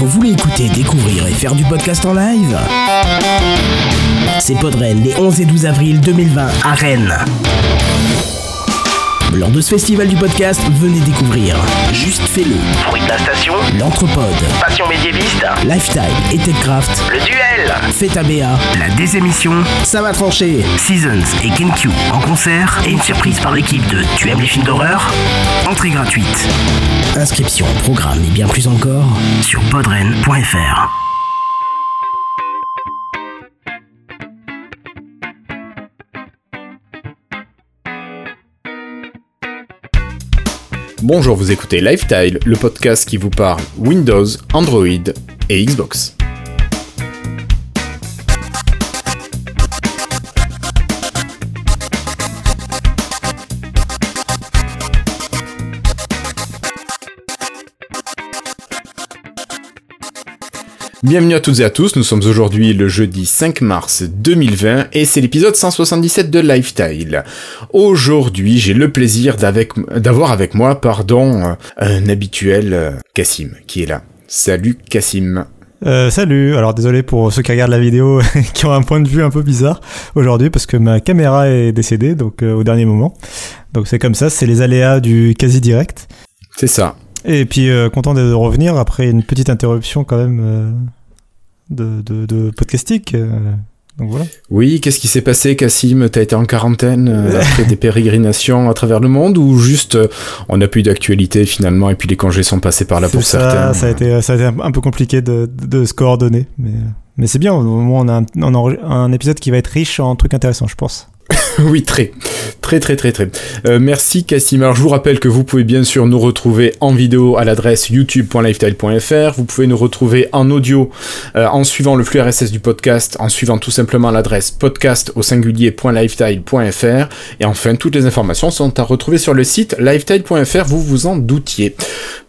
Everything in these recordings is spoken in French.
Vous voulez écouter, découvrir et faire du podcast en live C'est Podren les 11 et 12 avril 2020 à Rennes. Lors de ce festival du podcast, venez découvrir. Juste Fais-le, Fruit de la station, L'Anthropode, Passion médiéviste, Lifetime et TechCraft, le duel, Fête ABA, la désémission, ça va trancher. Seasons et KenQ en concert et une surprise par l'équipe de Tu aimes les films d'horreur? Entrée gratuite. Inscription, programme et bien plus encore. sur podren.fr. Bonjour, vous écoutez Lifetile, le podcast qui vous parle Windows, Android et Xbox. Bienvenue à toutes et à tous, nous sommes aujourd'hui le jeudi 5 mars 2020 et c'est l'épisode 177 de Lifestyle. Aujourd'hui j'ai le plaisir d'avoir avec moi pardon, euh, un habituel euh, Cassim qui est là. Salut Cassim. Euh, salut, alors désolé pour ceux qui regardent la vidéo qui ont un point de vue un peu bizarre aujourd'hui parce que ma caméra est décédée donc euh, au dernier moment. Donc c'est comme ça, c'est les aléas du quasi direct. C'est ça. Et puis euh, content de revenir après une petite interruption quand même euh, de, de, de podcastique. euh, donc voilà. Oui, qu'est-ce qui s'est passé Cassim? T'as été en quarantaine euh, après des pérégrinations à travers le monde ou juste euh, on n'a plus d'actualité finalement et puis les congés sont passés par là pour ça, certains? Ça a, été, ça a été un peu compliqué de, de se coordonner. Mais, mais c'est bien, au moins on a un, on a un épisode qui va être riche en trucs intéressants je pense. Oui, très, très, très, très, très. Euh, merci Cassim. Alors, je vous rappelle que vous pouvez bien sûr nous retrouver en vidéo à l'adresse youtube.lifestyle.fr. Vous pouvez nous retrouver en audio euh, en suivant le flux RSS du podcast, en suivant tout simplement l'adresse podcast au singulier.lifestyle.fr. Et enfin, toutes les informations sont à retrouver sur le site lifestyle.fr. Vous vous en doutiez.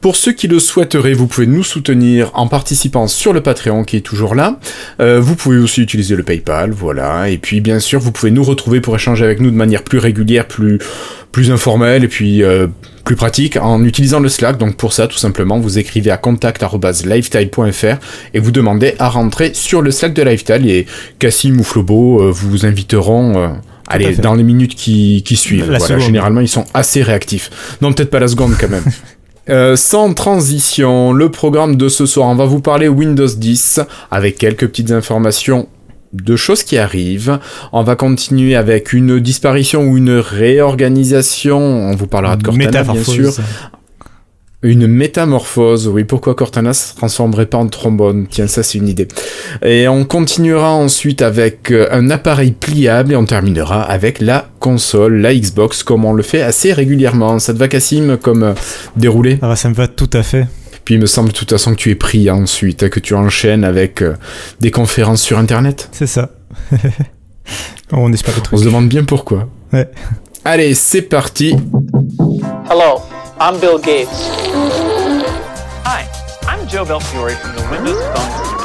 Pour ceux qui le souhaiteraient, vous pouvez nous soutenir en participant sur le Patreon qui est toujours là. Euh, vous pouvez aussi utiliser le PayPal, voilà. Et puis bien sûr, vous pouvez nous retrouver pour échanger avec nous de manière plus régulière, plus plus informelle et puis euh, plus pratique en utilisant le Slack. Donc pour ça, tout simplement, vous écrivez à contact@lifestyle.fr et vous demandez à rentrer sur le Slack de Lifestyle et Cassim ou Flobo euh, vous inviteront. euh, Allez, dans les minutes qui, qui suivent. Voilà, généralement, ils sont assez réactifs. Non, peut-être pas la seconde quand même. Euh, sans transition, le programme de ce soir, on va vous parler Windows 10 avec quelques petites informations de choses qui arrivent. On va continuer avec une disparition ou une réorganisation. On vous parlera de Cortana, bien sûr. Une métamorphose, oui, pourquoi Cortana se transformerait pas en trombone? Tiens, ça c'est une idée. Et on continuera ensuite avec euh, un appareil pliable et on terminera avec la console, la Xbox, comme on le fait assez régulièrement. Ça te va Cassim comme euh, déroulé? Ah bah, ça me va tout à fait. Puis il me semble de toute façon que tu es pris ensuite, que tu enchaînes avec euh, des conférences sur Internet. C'est ça. On espère le On truc. se demande bien pourquoi. Ouais. Allez, c'est parti Hello, I'm Bill Gates. Hi, I'm Joe Belfiore from the Windows Phone.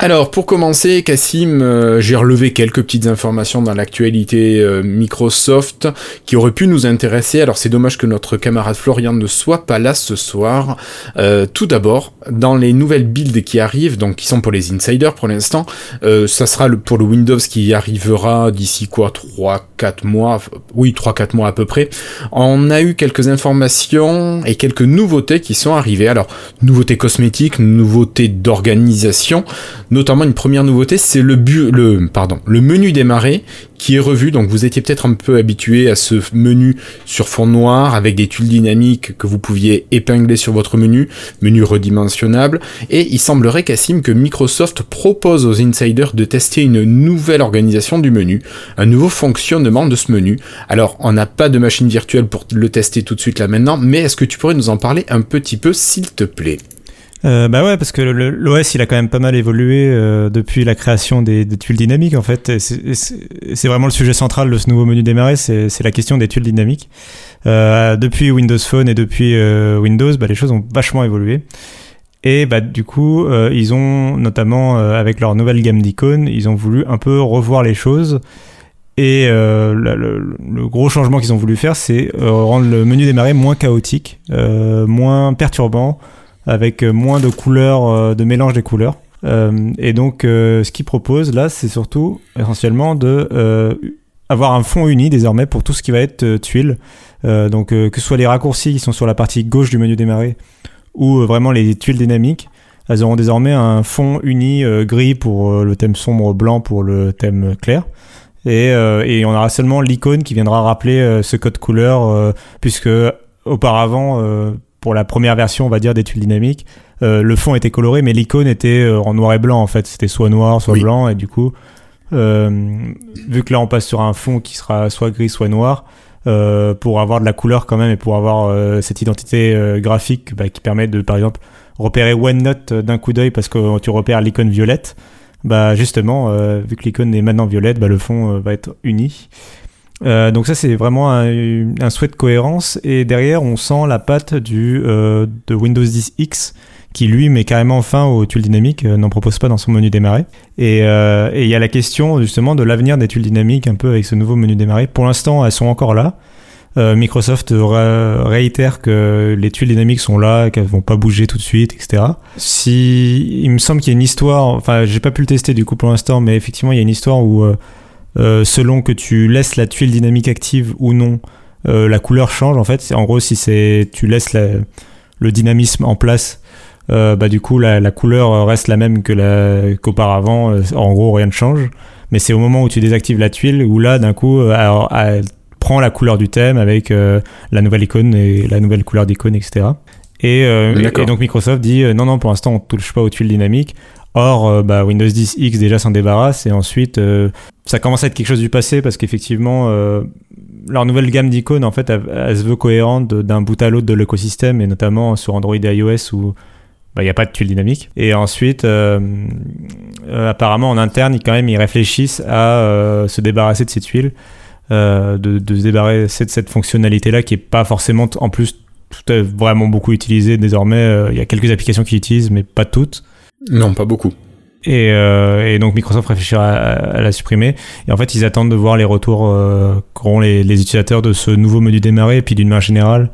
Alors, pour commencer, Cassim, euh, j'ai relevé quelques petites informations dans l'actualité euh, Microsoft qui auraient pu nous intéresser. Alors, c'est dommage que notre camarade Florian ne soit pas là ce soir. Euh, tout d'abord, dans les nouvelles builds qui arrivent, donc qui sont pour les insiders pour l'instant, ça sera pour le Windows qui arrivera d'ici quoi 3-4 mois, oui 3-4 mois à peu près. On a eu quelques informations et quelques nouveautés qui sont arrivées. Alors, nouveautés cosmétiques, nouveautés d'organisation, notamment une première nouveauté, c'est le, le menu démarrer qui est revu. Donc vous étiez peut-être un peu habitué à ce menu sur fond noir avec des tuiles dynamiques que vous pouviez épingler sur votre menu, menu redimensionnable. Et il semblerait, Cassim, que Microsoft propose aux insiders de tester une nouvelle organisation du menu, un nouveau fonctionnement de ce menu. Alors, on n'a pas de machine virtuelle pour le tester tout de suite là maintenant, mais est-ce que tu pourrais nous en parler un petit peu, s'il te plaît? Euh, bah ouais, parce que l'OS il a quand même pas mal évolué euh, depuis la création des, tuiles dynamiques en fait. C'est vraiment le sujet central de ce nouveau menu démarrer, c'est la question des tuiles dynamiques. Euh, depuis Windows Phone et depuis euh, Windows, bah, les choses ont vachement évolué. Et bah, du coup, ils ont notamment avec leur nouvelle gamme d'icônes, ils ont voulu un peu revoir les choses. Et le, gros changement qu'ils ont voulu faire, c'est rendre le menu démarrer moins chaotique, moins perturbant, avec euh, moins de couleurs, euh, de mélange des couleurs. Euh, et donc, ce qu'il propose là, c'est surtout essentiellement de avoir un fond uni désormais pour tout ce qui va être. Euh, donc, que ce soit les raccourcis qui sont sur la partie gauche du menu démarrer ou vraiment les tuiles dynamiques, elles auront désormais un fond uni gris pour le thème sombre, blanc pour le thème clair. Et, on aura seulement l'icône qui viendra rappeler ce code couleur, puisque auparavant, pour la première version, on va dire, des tuiles dynamiques, euh, le fond était coloré, mais l'icône était euh, en noir et blanc en fait. C'était soit noir, soit Oui. blanc, et du coup, euh, vu que là on passe sur un fond qui sera soit gris, soit noir, pour avoir de la couleur quand même et pour avoir cette identité graphique bah, qui permet de, par exemple, repérer OneNote d'un coup d'œil parce que tu repères l'icône violette. Bah justement, vu que l'icône est maintenant violette, bah, le fond va être uni. Euh, donc ça c'est vraiment un, un souhait de cohérence et derrière on sent la patte du euh, de Windows 10 X qui lui met carrément fin aux tuiles dynamiques, euh, n'en propose pas dans son menu démarrer. Et euh, et il y a la question justement de l'avenir des tuiles dynamiques un peu avec ce nouveau menu démarrer. Pour l'instant elles sont encore là. Euh, Microsoft ré- réitère que les tuiles dynamiques sont là, qu'elles vont pas bouger tout de suite, etc. Si il me semble qu'il y a une histoire, enfin j'ai pas pu le tester du coup pour l'instant, mais effectivement il y a une histoire où euh, selon que tu laisses la tuile dynamique active ou non, euh, la couleur change en fait. En gros, si c'est tu laisses la- le dynamisme en place, euh, bah du coup la, la couleur reste la même que la qu'auparavant. En gros, rien ne change. Mais c'est au moment où tu désactives la tuile où là, d'un coup, alors, elle prend la couleur du thème avec la nouvelle icône et la nouvelle couleur d'icône, etc. Et, et- donc Microsoft dit non, non, pour l'instant, on touche pas aux tuiles dynamiques. Or, euh, bah, Windows 10 X déjà s'en débarrasse et ensuite euh, ça commence à être quelque chose du passé parce qu'effectivement euh, leur nouvelle gamme d'icônes en fait elle, se veut cohérente d'un bout à l'autre de l'écosystème et notamment sur Android et iOS où bah, il n'y a pas de tuile dynamique. Et ensuite, apparemment en interne, ils, quand même, ils réfléchissent à se débarrasser de ces tuiles, de, se débarrasser de cette fonctionnalité-là qui est pas forcément en plus tout vraiment beaucoup utilisée désormais. Il y a quelques applications qui l'utilisent, mais pas toutes. Non, pas beaucoup. Et, euh, donc Microsoft réfléchira à, la supprimer. Et en fait, ils attendent de voir les retours euh, qu'auront les, utilisateurs de ce nouveau menu démarrer, et puis d'une manière générale,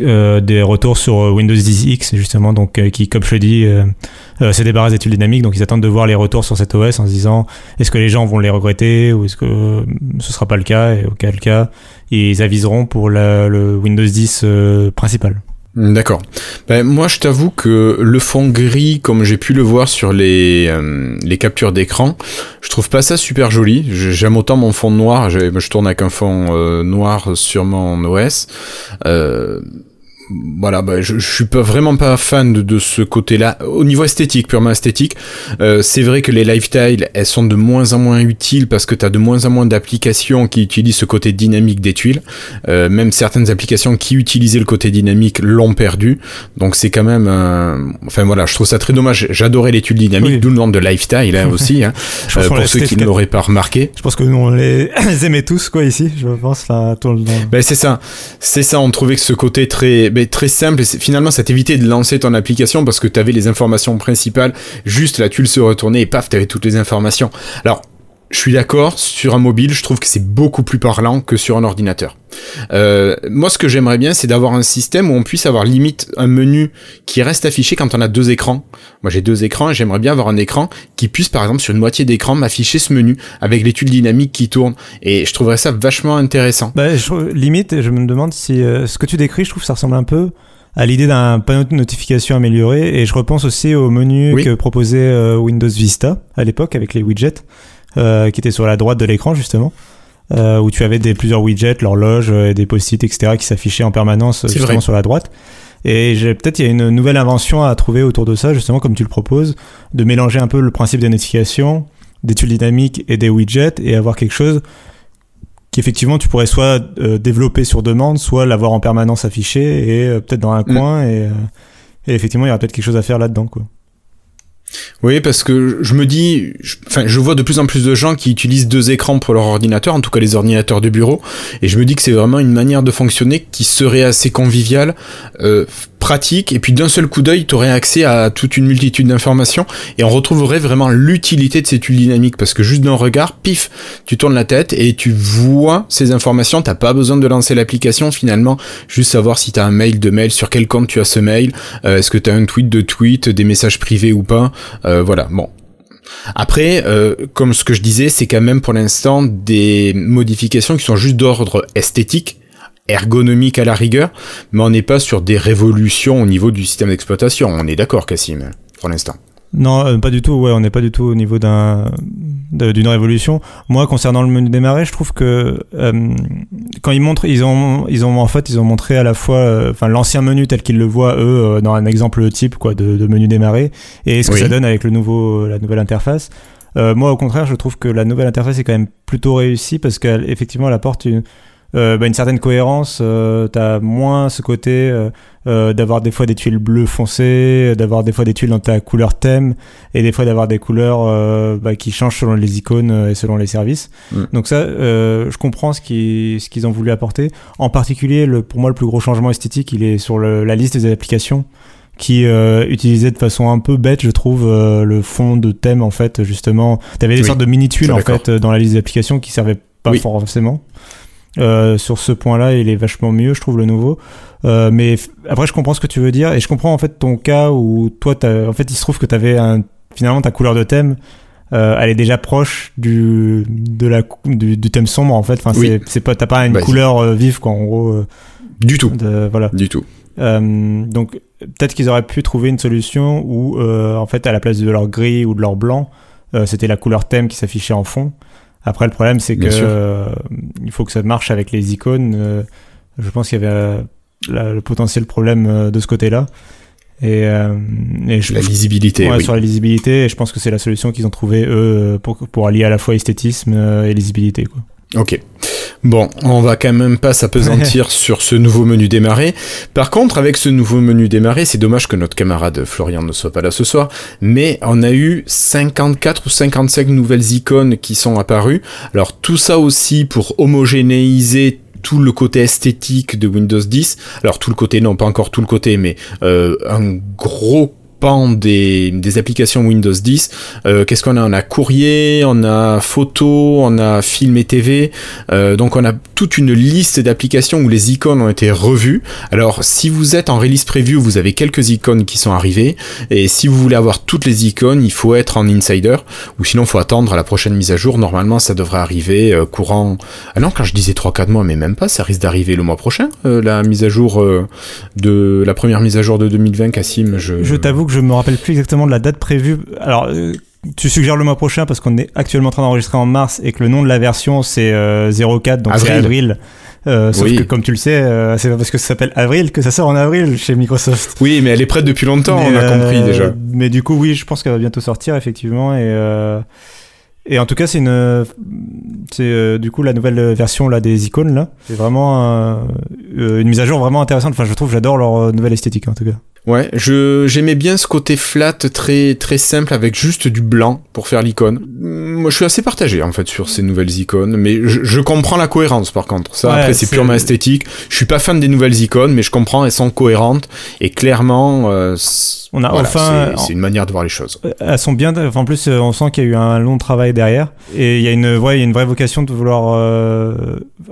euh, des retours sur Windows 10 X, justement, donc qui, comme je dis, se débarrasse des tuiles dynamiques. Donc ils attendent de voir les retours sur cet OS en se disant est-ce que les gens vont les regretter ou est-ce que ce sera pas le cas? Et auquel cas, ils aviseront pour le Windows 10 euh, principal. D'accord. Ben, moi, je t'avoue que le fond gris, comme j'ai pu le voir sur les, euh, captures d'écran, je trouve pas ça super joli. Je- J'aime autant mon fond noir. j'ai- Je tourne avec un fond euh, noir sur mon OS. Euh, voilà, bah, je, je suis pas vraiment pas fan de, de ce côté-là. Au niveau esthétique, purement esthétique, euh, c'est vrai que les lifestyles, elles sont de moins en moins utiles parce que tu as de moins en moins d'applications qui utilisent ce côté dynamique des tuiles. Euh, même certaines applications qui utilisaient le côté dynamique l'ont perdu. Donc c'est quand même, un- enfin voilà, je trouve ça très dommage. J'adorais les tuiles dynamiques, Oui. d'où le nom de lifestyle hein, aussi. Hein, Je pense euh, pour ceux qui ne l'auraient pas remarqué. Je pense que nous, on les, aimait tous, quoi, ici, je pense. Enfin, tout le Ben c'est ça, c'est ça. On trouvait que ce côté très, ben, très simple, et finalement, ça t'évitait de lancer ton application parce que t'avais les informations principales. Juste la tuile se retournait et paf, t'avais toutes les informations. Alors, je suis d'accord. Sur un mobile, je trouve que c'est beaucoup plus parlant que sur un ordinateur. Euh, moi, ce que j'aimerais bien, c'est d'avoir un système où on puisse avoir limite un menu qui reste affiché quand on a deux écrans. Moi, j'ai deux écrans et j'aimerais bien avoir un écran qui puisse, par exemple, sur une moitié d'écran, m'afficher ce menu avec les tuiles dynamiques qui tournent. Et je trouverais ça vachement intéressant. Bah, je, limite, je me demande si euh, ce que tu décris, je trouve que ça ressemble un peu à l'idée d'un panneau de notification amélioré. Et je repense aussi au menu Oui. que proposait euh, Windows Vista à l'époque avec les widgets, euh, qui étaient sur la droite de l'écran justement. Euh, où tu avais des plusieurs widgets, l'horloge, euh, des post-it, etc., qui s'affichaient en permanence justement vrai. sur la droite. Et peut-être il y a une nouvelle invention à trouver autour de ça, justement comme tu le proposes, de mélanger un peu le principe des notifications, des tuiles dynamiques et des widgets, et avoir quelque chose qu'effectivement tu pourrais soit euh, développer sur demande, soit l'avoir en permanence affiché et euh, peut-être dans un Mm. coin et, euh, et effectivement il y aura peut-être quelque chose à faire là-dedans quoi. Oui, parce que je me dis, je- enfin, je vois de plus en plus de gens qui utilisent deux écrans pour leur ordinateur, en tout cas les ordinateurs de bureau, et je me dis que c'est vraiment une manière de fonctionner qui serait assez conviviale, euh, pratique et puis d'un seul coup d'œil tu aurais accès à toute une multitude d'informations et on retrouverait vraiment l'utilité de ces tuiles dynamiques parce que juste d'un regard pif tu tournes la tête et tu vois ces informations t'as pas besoin de lancer l'application finalement juste savoir si t'as un mail de mail sur quel compte tu as ce mail euh, est-ce que t'as un tweet de tweet des messages privés ou pas euh, voilà bon. Après, euh, comme ce que je disais, c'est quand même pour l'instant des modifications qui sont juste d'ordre esthétique, ergonomique à la rigueur, mais on n'est pas sur des révolutions au niveau du système d'exploitation. On est d'accord, Cassim, pour l'instant. Non, euh, pas du tout. Ouais, on n'est pas du tout au niveau d'un d'une révolution. Moi, concernant le menu démarrer, je trouve que euh, quand ils montrent, ils ont, ils ont en fait, ils ont montré à la fois, euh, enfin, l'ancien menu tel qu'ils le voient eux euh, dans un exemple type quoi de, de menu démarrer et ce que Oui. ça donne avec le nouveau, la nouvelle interface. Moi, au contraire, je trouve que la nouvelle interface est quand même plutôt réussie parce qu'elle, effectivement, elle apporte une, euh, bah, une certaine cohérence. Euh, T'as moins ce côté euh, euh, d'avoir des fois des tuiles bleues foncées, d'avoir des fois des tuiles dans ta couleur thème, et des fois d'avoir des couleurs euh, bah, qui changent selon les icônes et selon les services. Mm. Donc ça, euh, je comprends ce qu'ils ce qu'ils ont voulu apporter. En particulier, le, pour moi, le plus gros changement esthétique, il est sur le- la liste des applications qui euh, utilisait de façon un peu bête, je trouve, euh, le fond de thème en fait, justement. T'avais des Oui, sortes de mini tuiles en fait dans la liste des applications qui servaient pas Oui. forcément. Euh, sur ce point-là, il est vachement mieux, je trouve, le nouveau. Euh, mais après, je comprends ce que tu veux dire et je comprends en fait ton cas où toi, t'as- en fait, il se trouve que tu avais un, finalement ta couleur de thème. euh, elle est déjà proche du, de la, du, du thème sombre en fait. Enfin, Oui. c'est, pas, t'as pas une Vas-y. couleur euh, vive quoi, en gros. euh, Du tout. de- voilà. Du tout. Euh, donc peut-être qu'ils auraient pu trouver une solution où euh, en fait à la place de leur gris ou de leur blanc, euh, c'était la couleur thème qui s'affichait en fond. Après le problème c'est que euh, il faut que ça marche avec les icônes. Euh, je pense qu'il y avait euh, la- le potentiel problème euh, de ce côté-là. Et, euh, et je, La lisibilité, ouais, oui. sur la lisibilité, et je pense que c'est la solution qu'ils ont trouvé eux pour, pour allier à la fois esthétisme euh, et lisibilité. Quoi. Ok. Bon, on va quand même pas s'apesantir sur ce nouveau menu démarrer. Par contre, avec ce nouveau menu démarrer, c'est dommage que notre camarade Florian ne soit pas là ce soir, mais on a eu 54 ou 55 nouvelles icônes qui sont apparues. Alors tout ça aussi pour homogénéiser tout le côté esthétique de Windows 10. Alors tout le côté, non pas encore tout le côté, mais euh, un gros des, applications Windows 10. Euh, Qu'est-ce qu'on a? On a courrier, on a photo, on a film et TV. Euh, donc on a toute une liste d'applications où les icônes ont été revues. Alors si vous êtes en release preview, vous avez quelques icônes qui sont arrivées. Et si vous voulez avoir toutes les icônes, il faut être en insider. Ou sinon, il faut attendre la prochaine mise à jour. Normalement, ça devrait arriver euh, courant... Ah non, quand je disais 3-4 mois, mais même pas, ça risque d'arriver le mois prochain. la mise à jour de... La première mise à jour de 2020, Cassim. Je, Je t'avoue que je me rappelle plus exactement de la date prévue. Alors, euh, tu suggères le mois prochain parce qu'on est actuellement en train d'enregistrer en mars et que le nom de la version c'est euh, 04, donc c'est Avril. Euh, sauf Oui. que comme tu le sais, euh, c'est pas parce que ça s'appelle avril que ça sort en avril chez Microsoft. Oui, mais elle est prête depuis longtemps, Mais, on a euh, compris déjà. Mais du coup, oui, je pense qu'elle va bientôt sortir effectivement et euh, et en tout cas, c'est une c'est euh, du coup la nouvelle version là des icônes là. C'est vraiment euh, euh, une mise à jour vraiment intéressante. Enfin, je trouve, j'adore leur euh, nouvelle esthétique en tout cas. Ouais, je j'aimais bien ce côté flat très très simple avec juste du blanc pour faire l'icône. Moi, je suis assez partagé en fait sur ces nouvelles icônes, mais je, je comprends la cohérence par contre. Ça Ouais, après c'est purement esthétique. Je suis pas fan des nouvelles icônes, mais je comprends elles sont cohérentes et clairement euh, On a voilà, enfin- c'est- c'est une manière de voir les choses. Euh, Elles sont bien. enfin, En plus, euh, on sent qu'il y a eu un long travail derrière. Et il y a une, ouais, il y a une vraie vocation de vouloir euh,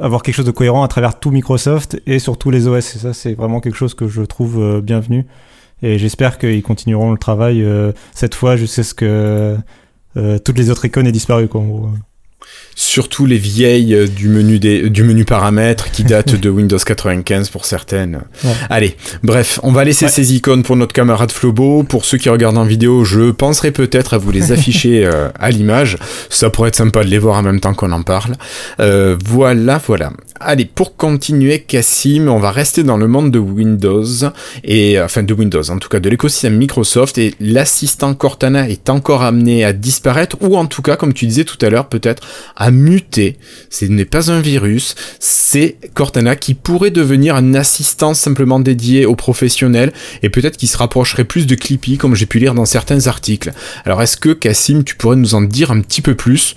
avoir quelque chose de cohérent à travers tout Microsoft et sur tous les OS. Et ça, c'est vraiment quelque chose que je trouve euh, bienvenu. Et j'espère qu'ils continueront le travail euh, cette fois jusqu'à ce que euh, toutes les autres icônes aient disparu. Quoi, en gros. Surtout les vieilles euh, du menu des du menu paramètres qui datent de Windows 95 pour certaines. Ouais. Allez, bref, on va laisser Ouais. ces icônes pour notre camarade Flobo. Pour ceux qui regardent en vidéo, je penserai peut-être à vous les afficher euh, à l'image. Ça pourrait être sympa de les voir en même temps qu'on en parle. Euh, voilà, voilà. Allez, pour continuer, Cassim, on va rester dans le monde de Windows et enfin de Windows, en tout cas de l'écosystème Microsoft. Et l'assistant Cortana est encore amené à disparaître ou en tout cas, comme tu disais tout à l'heure, peut-être à muter. Ce n'est pas un virus, c'est Cortana qui pourrait devenir un assistant simplement dédié aux professionnels et peut-être qui se rapprocherait plus de Clippy comme j'ai pu lire dans certains articles. Alors est-ce que Cassim, tu pourrais nous en dire un petit peu plus?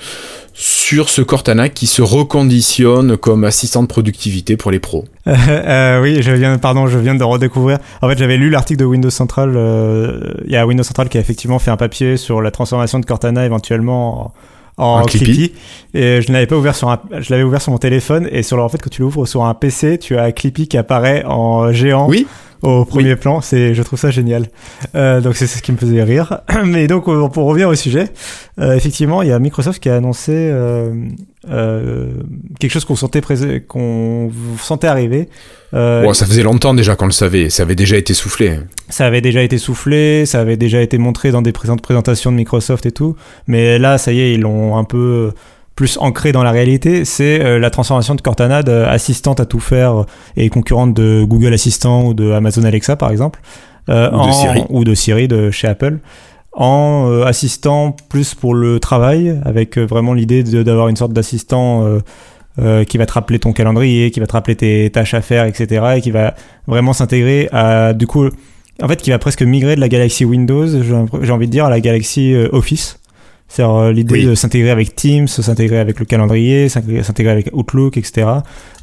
Sur ce Cortana qui se reconditionne comme assistant de productivité pour les pros. Euh, euh, oui, je viens, pardon, je viens de redécouvrir. En fait, j'avais lu l'article de Windows Central. euh, Il y a Windows Central qui a effectivement fait un papier sur la transformation de Cortana éventuellement en, Clippy. Clippy. Et je l'avais pas ouvert sur un, je l'avais ouvert sur mon téléphone. Et sur le, en fait, quand tu l'ouvres sur un PC, tu as Clippy qui apparaît en géant Oui, au premier plan. C'est, je trouve ça génial. Euh, donc c'est ce qui me faisait rire. Mais donc euh, pour revenir au sujet, euh, effectivement, il y a Microsoft qui a annoncé euh, quelque chose qu'on sentait qu'on sentait arriver. Bon, ça faisait longtemps déjà qu'on le savait, ça avait déjà été soufflé. ça avait déjà été soufflé, ça avait déjà été montré dans des présentes présentations de Microsoft et tout. Mais là, ça y est, ils l'ont un peu plus ancré dans la réalité. C'est euh, la transformation de Cortana d'assistante à tout faire et concurrente de Google Assistant ou de Amazon Alexa, par exemple. euh, Ou de Siri. Ou de Siri de chez Apple. En euh, assistant plus pour le travail, avec euh, vraiment l'idée d'avoir une sorte d'assistant euh, euh, qui va te rappeler ton calendrier, qui va te rappeler tes tâches à faire, etc. et qui va vraiment s'intégrer à, du coup, en fait, qui va presque migrer de la Galaxy Windows, j'ai envie de dire, à la Galaxy euh, Office. C'est-à-dire euh, l'idée Oui. de s'intégrer avec Teams, s'intégrer avec le calendrier, s'intégrer avec Outlook, etc.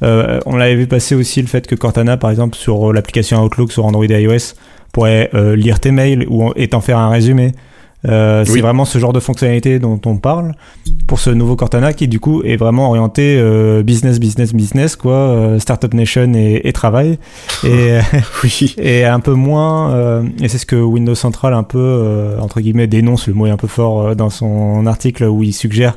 Euh, on l'avait vu passer aussi le fait que Cortana, par exemple, sur euh, l'application Outlook sur Android et iOS, pourrait euh, lire tes mails ou et t'en faire un résumé. Euh, Oui. C'est vraiment ce genre de fonctionnalité dont on parle pour ce nouveau Cortana qui du coup est vraiment orienté euh, business, business, business, quoi, euh, startup nation et, et travail. Et, Oui. et un peu moins euh, et c'est ce que Windows Central un peu euh, entre guillemets dénonce le mot est un peu fort euh, dans son article où il suggère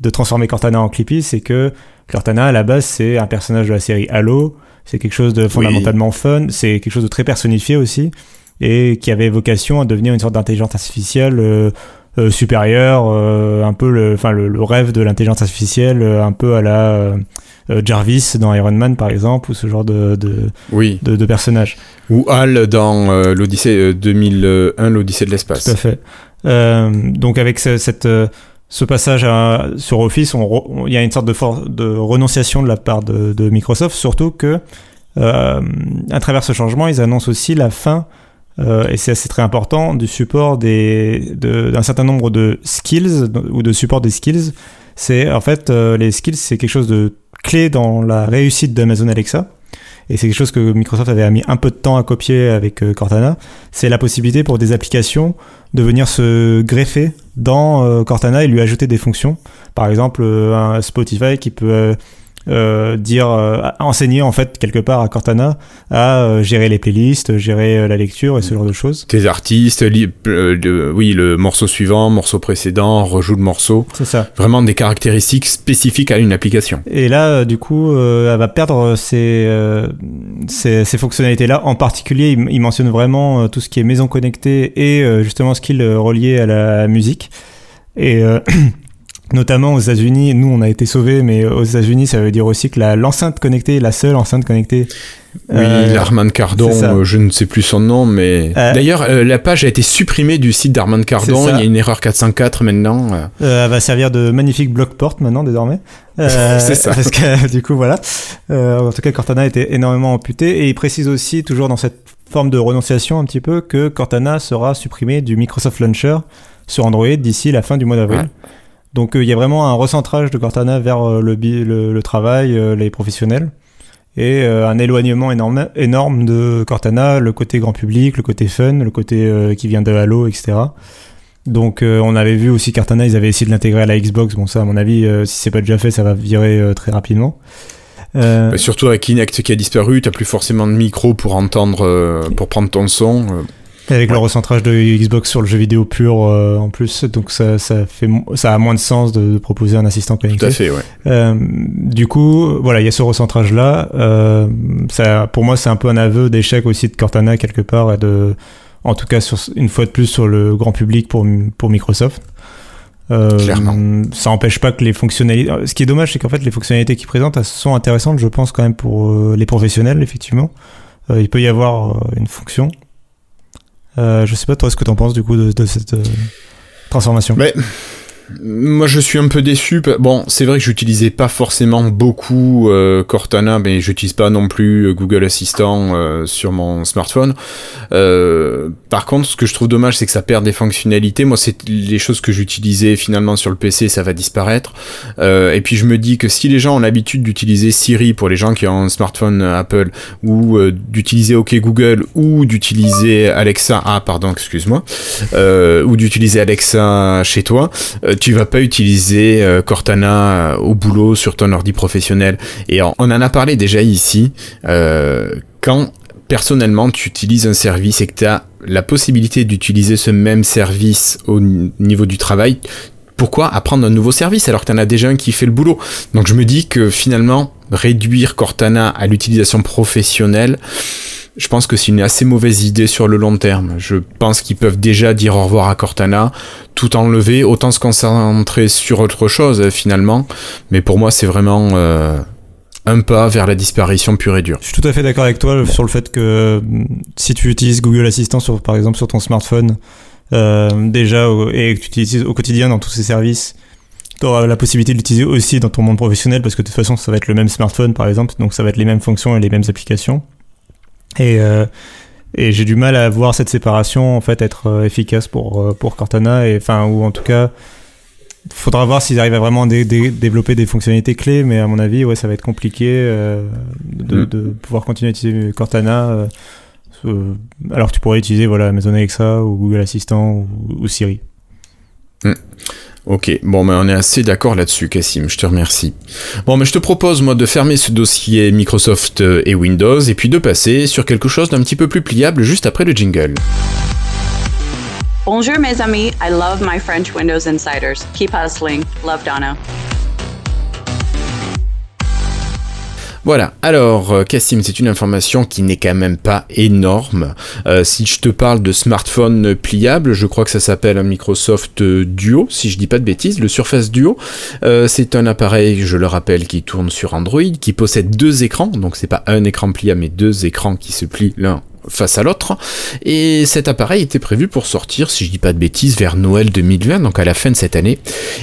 de transformer Cortana en Clippy c'est que Cortana à la base c'est un personnage de la série Halo c'est quelque chose de fondamentalement fun c'est quelque chose de très personnifié aussi et qui avait vocation à devenir une sorte d'intelligence artificielle euh, euh, supérieure euh, un peu le enfin le, le rêve de l'intelligence artificielle un peu à la Jarvis dans Iron Man par exemple ou ce genre de, de, Oui. de, de personnage Ou Hal dans l'Odyssée euh, 2001, l'Odyssée de l'espace. Tout à fait. Donc avec ce, cette, ce passage à- sur Office, on re- on- il y a une sorte de, for- de renonciation de la part de, de Microsoft, surtout que euh, à travers ce changement, ils annoncent aussi la fin, et c'est c'est très important, du support d'un certain nombre de skills ou de support des skills. C'est en fait euh, les skills, c'est quelque chose de clé dans la réussite d'Amazon Alexa. Et c'est quelque chose que Microsoft avait mis un peu de temps à copier avec euh, Cortana. C'est la possibilité pour des applications de venir se greffer dans euh, Cortana et lui ajouter des fonctions. Par exemple, euh, un Spotify qui peut euh, euh, dire, euh, enseigner en fait quelque part à Cortana à euh, gérer les playlists, gérer euh, la lecture et ce genre de choses. Tes artistes, euh, le- oui, le morceau suivant, morceau précédent, rejoue de morceau. C'est ça. Vraiment des caractéristiques spécifiques à une application. Et là, euh, du coup, euh, elle va perdre ces, euh, ces, ces fonctionnalités-là. En particulier, il, il mentionne vraiment euh, tout ce qui est maison connectée et euh, justement ce qu'il euh, relié à la musique. Et euh, notamment aux États-Unis, nous, on a été sauvés, mais aux États-Unis, ça veut dire aussi que l'enceinte connectée, la seule enceinte connectée. Oui, euh, l'Armand Cardon, euh, je ne sais plus son nom, mais... Euh, D'ailleurs, euh, la page a été supprimée du site d'Armand Cardon, il y a une erreur 404 maintenant. elle va servir de magnifique bloc porte maintenant désormais. C'est ça. Parce que du coup voilà. En tout cas Cortana était énormément amputé et il précise aussi toujours dans cette forme de renonciation un petit peu que Cortana sera supprimé du Microsoft Launcher sur Android d'ici la fin du mois d'avril. Ouais. Donc euh, il y a vraiment un recentrage de Cortana vers euh, le, travail, euh, les professionnels et un éloignement énorme, de Cortana, le côté grand public, le côté fun, le côté qui vient de Halo, etc. Donc on avait vu aussi Cortana, ils avaient essayé de l'intégrer à la Xbox. Bon ça, à mon avis, si c'est pas déjà fait, ça va virer très rapidement. Bah, surtout avec Kinect qui a disparu, t'as plus forcément de micro pour entendre, pour prendre ton son. Euh. avec le recentrage de Xbox sur le jeu vidéo pur euh, en plus, donc ça, ça fait ça a moins de sens de, de proposer un assistant connecté. Tout à fait, ouais. Euh, du coup, voilà, il y a ce recentrage là. Euh, ça, pour moi, c'est un peu un aveu d'échec aussi de Cortana quelque part et de, en tout cas, sur, une fois de plus sur le grand public pour pour Microsoft. Euh, Clairement. Ça n'empêche pas que les fonctionnalités. Ce qui est dommage, c'est qu'en fait, les fonctionnalités qu'ils présentent elles sont intéressantes, je pense, quand même pour euh, les professionnels, effectivement. Euh, il peut y avoir euh, une fonction. Euh, je sais pas, toi, ce que tu en penses du coup de, cette euh, transformation? Moi, je suis un peu déçu. Bon, c'est vrai que j'utilisais pas forcément beaucoup euh, Cortana, mais j'utilise pas non plus euh, Google Assistant euh, sur mon smartphone. Par contre, ce que je trouve dommage, c'est que ça perd des fonctionnalités. Moi, c'est les choses que j'utilisais finalement sur le PC, ça va disparaître. Et puis, je me dis que si les gens ont l'habitude d'utiliser Siri pour les gens qui ont un smartphone Apple, ou d'utiliser OK Google, ou d'utiliser Alexa, ah pardon, excuse-moi, ou d'utiliser Alexa chez toi, tu vas pas utiliser euh, Cortana euh, au boulot sur ton ordi professionnel. Et on en a parlé déjà ici. euh, quand personnellement tu utilises un service et que tu as la possibilité d'utiliser ce même service au niveau du travail, pourquoi apprendre un nouveau service alors que tu en as déjà un qui fait le boulot? Donc je me dis que finalement, réduire Cortana à l'utilisation professionnelle, je pense que c'est une assez mauvaise idée sur le long terme. Je pense qu'ils peuvent déjà dire au revoir à Cortana, tout enlever, autant se concentrer sur autre chose euh, finalement. Mais pour moi, c'est vraiment euh, un pas vers la disparition pure et dure. Je suis tout à fait d'accord avec toi sur le fait que mm, si tu utilises Google Assistant sur, par exemple sur ton smartphone euh, déjà et que tu utilises au quotidien dans tous ces services, tu auras la possibilité de l'utiliser aussi dans ton monde professionnel parce que de toute façon ça va être le même smartphone par exemple, donc ça va être les mêmes fonctions et les mêmes applications. Et, euh, et j'ai du mal à voir cette séparation en fait être euh, efficace pour, euh, pour Cortana et enfin ou en tout cas faudra voir s'ils arrivent à vraiment dé- dé- développer des fonctionnalités clés, mais à mon avis, ouais, ça va être compliqué euh, de, Mm. de pouvoir continuer à utiliser Cortana. euh, alors que tu pourrais utiliser voilà, Amazon Alexa ou Google Assistant ou, ou Siri. Ok, bon, mais on est assez d'accord là-dessus, Cassim, je te remercie. Bon, mais je te propose, moi, de fermer ce dossier Microsoft euh, et Windows, et puis de passer sur quelque chose d'un petit peu plus pliable juste après le jingle. Bonjour mes amis, I love my French Windows Insiders. Keep hustling. Love Donna. Voilà, alors euh, Cassim, c'est une information qui n'est quand même pas énorme. Euh, si je te parle de smartphone pliable, je crois que ça s'appelle un Microsoft Duo, si je dis pas de bêtises, le Surface Duo. Euh, c'est un appareil, je le rappelle, qui tourne sur Android, qui possède deux écrans, donc c'est pas un écran pliable, mais deux écrans qui se plient l'un face à l'autre. Et cet appareil était prévu pour sortir, si je dis pas de bêtises, vers Noël 2020, donc à la fin de cette année.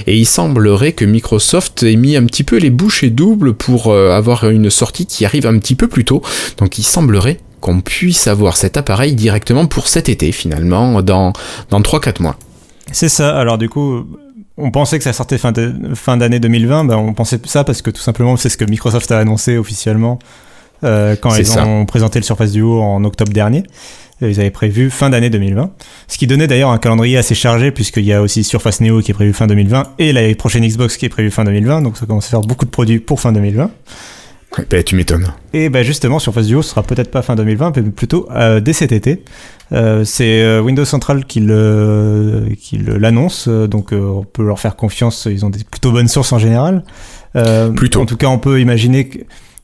Et il semblerait que Microsoft ait mis un petit peu les bouchées doubles pour euh, avoir une sortie qui arrive un petit peu plus tôt. Donc il semblerait qu'on puisse avoir cet appareil directement pour cet été finalement, dans, dans 3-4 mois. C'est ça. Alors du coup, on pensait que ça sortait fin d'année 2020. Ben, on pensait ça parce que tout simplement c'est ce que Microsoft a annoncé officiellement euh, quand ils ça. ont présenté le Surface Duo en octobre dernier. Ils avaient prévu fin d'année 2020, ce qui donnait d'ailleurs un calendrier assez chargé puisqu'il y a aussi Surface Neo qui est prévu fin 2020 et la prochaine Xbox qui est prévue fin 2020, donc ça commence à faire beaucoup de produits pour fin 2020. Ben, tu m'étonnes. Et bah justement, Surface Duo sera peut-être pas fin 2020, mais plutôt euh, dès cet été. Euh, c'est euh, Windows Central qui le- qui le- l'annonce, donc euh, on peut leur faire confiance. Ils ont des plutôt bonnes sources en général. Euh, Plutôt. En tout cas, on peut imaginer que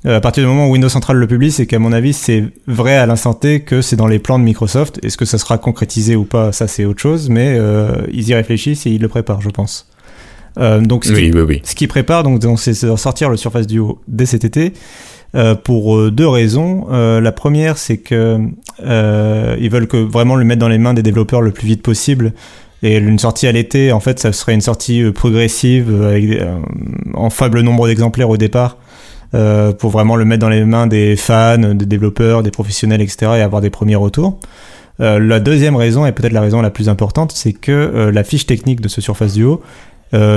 à partir du moment où Windows Central le publie, c'est qu'à mon avis, c'est vrai à l'instant T que c'est dans les plans de Microsoft. Est-ce que ça sera concrétisé ou pas, ça c'est autre chose, mais euh, ils y réfléchissent et ils le préparent, je pense. Euh, donc, ce Oui, oui, oui. ce qui prépare, donc, c'est de sortir le Surface Duo dès cet été. euh, pour euh, deux raisons. Euh, la première, c'est que euh, ils veulent que vraiment le mettre dans les mains des développeurs le plus vite possible. Et une sortie à l'été, en fait, ça serait une sortie euh, progressive euh, avec euh, en faible nombre d'exemplaires au départ, euh, pour vraiment le mettre dans les mains des fans, des développeurs, des professionnels, etc., et avoir des premiers retours. Euh, la deuxième raison, et peut-être la raison la plus importante, c'est que euh, la fiche technique de ce Surface Duo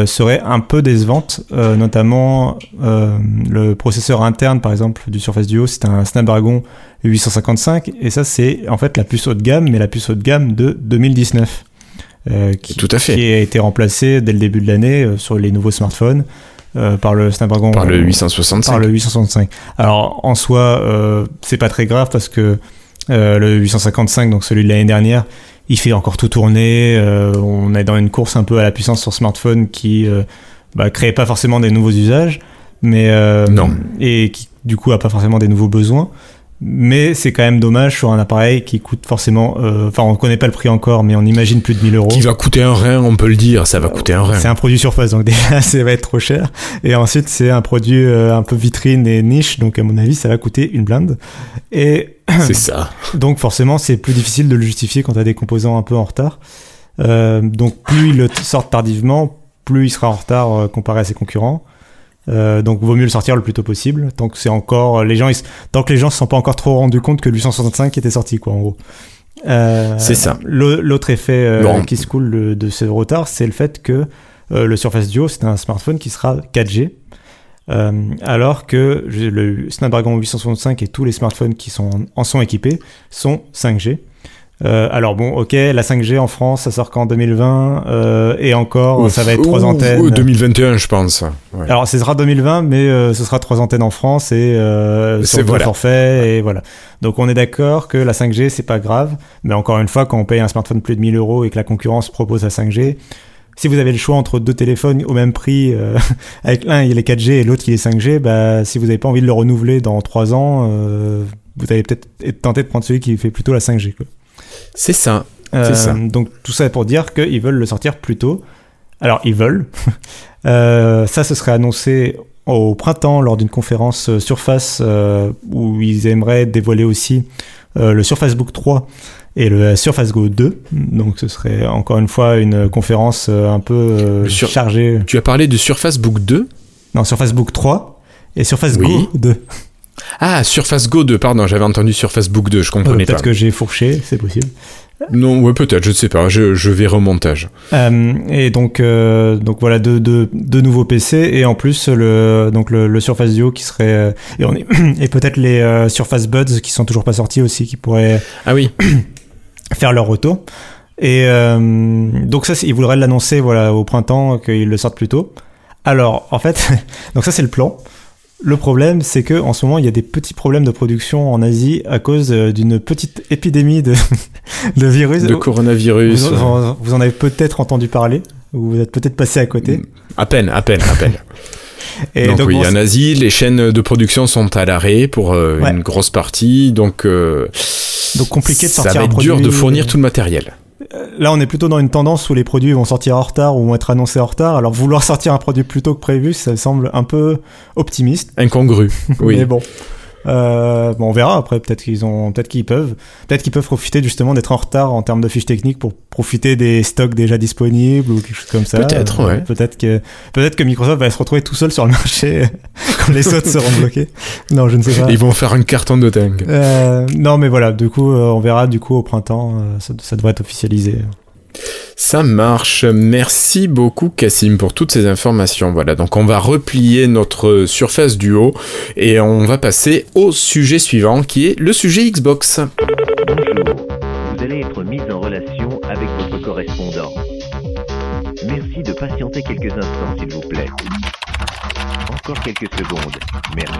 serait un peu décevante, notamment le processeur interne, par exemple, du Surface Duo, c'est un Snapdragon 855, et ça c'est en fait la puce haut de gamme, mais la puce haut de gamme de 2019. euh, qui, Tout à fait. qui a été remplacée dès le début de l'année euh, sur les nouveaux smartphones euh, par le Snapdragon Par le euh, 865. par le 865. Alors en soi, euh, c'est pas très grave parce que euh, le 855, donc celui de l'année dernière, il fait encore tout tourner. on est dans une course un peu à la puissance sur smartphone qui bah, crée pas forcément des nouveaux usages, mais Non. et qui du coup a pas forcément des nouveaux besoins. Mais c'est quand même dommage sur un appareil qui coûte forcément. euh, Enfin, on connaît pas le prix encore, mais on imagine plus de 1000 euros. Qui va coûter un rein, on peut le dire, ça va coûter un rein. C'est un produit surface, donc déjà ça va être trop cher. Et ensuite c'est un produit euh, un peu vitrine et niche, donc à mon avis ça va coûter une blinde. Et C'est ça. donc forcément c'est plus difficile de le justifier quand tu as des composants un peu en retard. Euh, donc plus ils le sortent tardivement, plus il sera en retard euh, comparé à ses concurrents. Euh, donc vaut mieux le sortir le plus tôt possible tant que c'est encore les gens ils, tant que les gens se sont pas encore trop rendus compte que le 865 était sorti quoi en gros. Euh, C'est ça. l'au- L'autre effet euh, Bon. qui se coule de, de ce retard, c'est le fait que euh, le Surface Duo, c'est un smartphone qui sera 4G, euh, alors que le Snapdragon 865 et tous les smartphones qui sont en sont équipés sont 5G. Euh, alors bon, ok, la 5G en France, ça sort qu'en 2020, euh, et encore, ça va être trois antennes. ouh, 2021, je pense. Ouais. Alors, ce sera 2020, mais euh, ce sera trois antennes en France et euh, C'est sur voilà. forfaits et voilà. Donc, on est d'accord que la 5G c'est pas grave, mais encore une fois, quand on paye un smartphone plus de 1000 euros et que la concurrence propose la 5G, si vous avez le choix entre deux téléphones au même prix, euh, avec l'un il est 4G et l'autre il est 5G, bah si vous n'avez pas envie de le renouveler dans trois ans, euh, vous allez peut-être être tenté de prendre celui qui fait plutôt la 5G. Quoi. C'est ça. Euh, ça. Donc tout ça pour dire qu'ils veulent le sortir plus tôt. Alors ils veulent. Euh, ça, ce serait annoncé au printemps lors d'une conférence euh, Surface euh, où ils aimeraient dévoiler aussi euh, le Surface Book 3 et le Surface Go 2. Donc ce serait encore une fois une conférence euh, un peu sur- chargée. Tu as parlé de Surface Book 2 Non, Surface Book 3 et Surface Oui. Go 2. Ah, Surface Go 2, pardon, j'avais entendu Surface Book 2, je Euh, comprenais pas. Peut-être que j'ai fourché, c'est possible. Non, ouais, peut-être, je ne sais pas, je, je verrai au montage. Euh, et donc, euh, donc voilà, deux, deux, deux nouveaux PC et en plus le, donc le, le Surface Duo qui serait et, on est- et peut-être les Surface Buds qui sont toujours pas sortis aussi qui pourraient Ah oui, faire leur retour. Et donc ça, ils voudraient l'annoncer voilà au printemps qu'ils le sortent plus tôt. Alors en fait, donc ça c'est le plan. Le problème, c'est que en ce moment, il y a des petits problèmes de production en Asie à cause euh, d'une petite épidémie de, de virus. de coronavirus. Vous, en- vous en avez peut-être entendu parler, ou vous êtes peut-être passé à côté. À peine, à peine, à peine. Et donc, donc, oui, bon, en Asie, les chaînes de production sont à l'arrêt pour euh, Ouais. une grosse partie, donc, euh, Donc, compliqué de ça sortir va un être dur de fournir euh, tout le matériel. Là, on est plutôt dans une tendance où les produits vont sortir en retard ou vont être annoncés en retard. Alors, vouloir sortir un produit plus tôt que prévu, ça semble un peu optimiste. Incongru, oui. Mais bon. Euh, bon, on verra après. Peut-être qu'ils ont, peut-être qu'ils peuvent, peut-être qu'ils peuvent profiter justement d'être en retard en termes de fiches techniques pour profiter des stocks déjà disponibles ou quelque chose comme ça. Peut-être, ouais. Peut-être que, peut-être que Microsoft va se retrouver tout seul sur le marché quand les autres seront bloqués. Non, je ne sais pas. Ils vont faire un carton de dingue. Euh, non, mais voilà. Du coup, euh, on verra. Du coup, au printemps, euh, ça, ça devrait être officialisé. Ça marche. Merci beaucoup, Cassim, pour toutes ces informations. Voilà, donc on va replier notre surface du haut et on va passer au sujet suivant qui est le sujet Xbox. Bonjour, vous allez être mis en relation avec votre correspondant. Merci de patienter quelques instants, s'il vous plaît. Encore quelques secondes. Merci.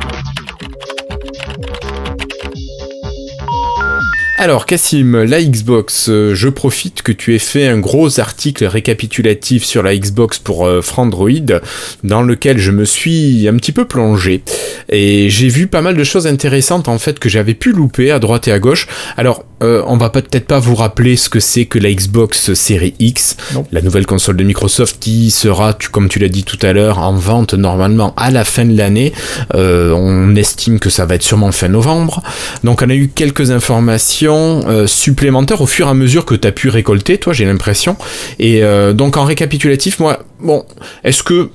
Alors, Cassim, la Xbox, euh, je profite que tu aies fait un gros article récapitulatif sur la Xbox pour euh, Frandroid, dans lequel je me suis un petit peu plongé. Et j'ai vu pas mal de choses intéressantes, en fait, que j'avais pu louper à droite et à gauche. Alors, euh, on va peut-être pas vous rappeler ce que c'est que la Xbox série X, Non. la nouvelle console de Microsoft qui sera, tu, comme tu l'as dit tout à l'heure, en vente normalement à la fin de l'année. Euh, on estime que ça va être sûrement fin novembre. Donc on a eu quelques informations euh, supplémentaires au fur et à mesure que tu as pu récolter, toi j'ai l'impression. Et donc en récapitulatif, moi, bon, est-ce que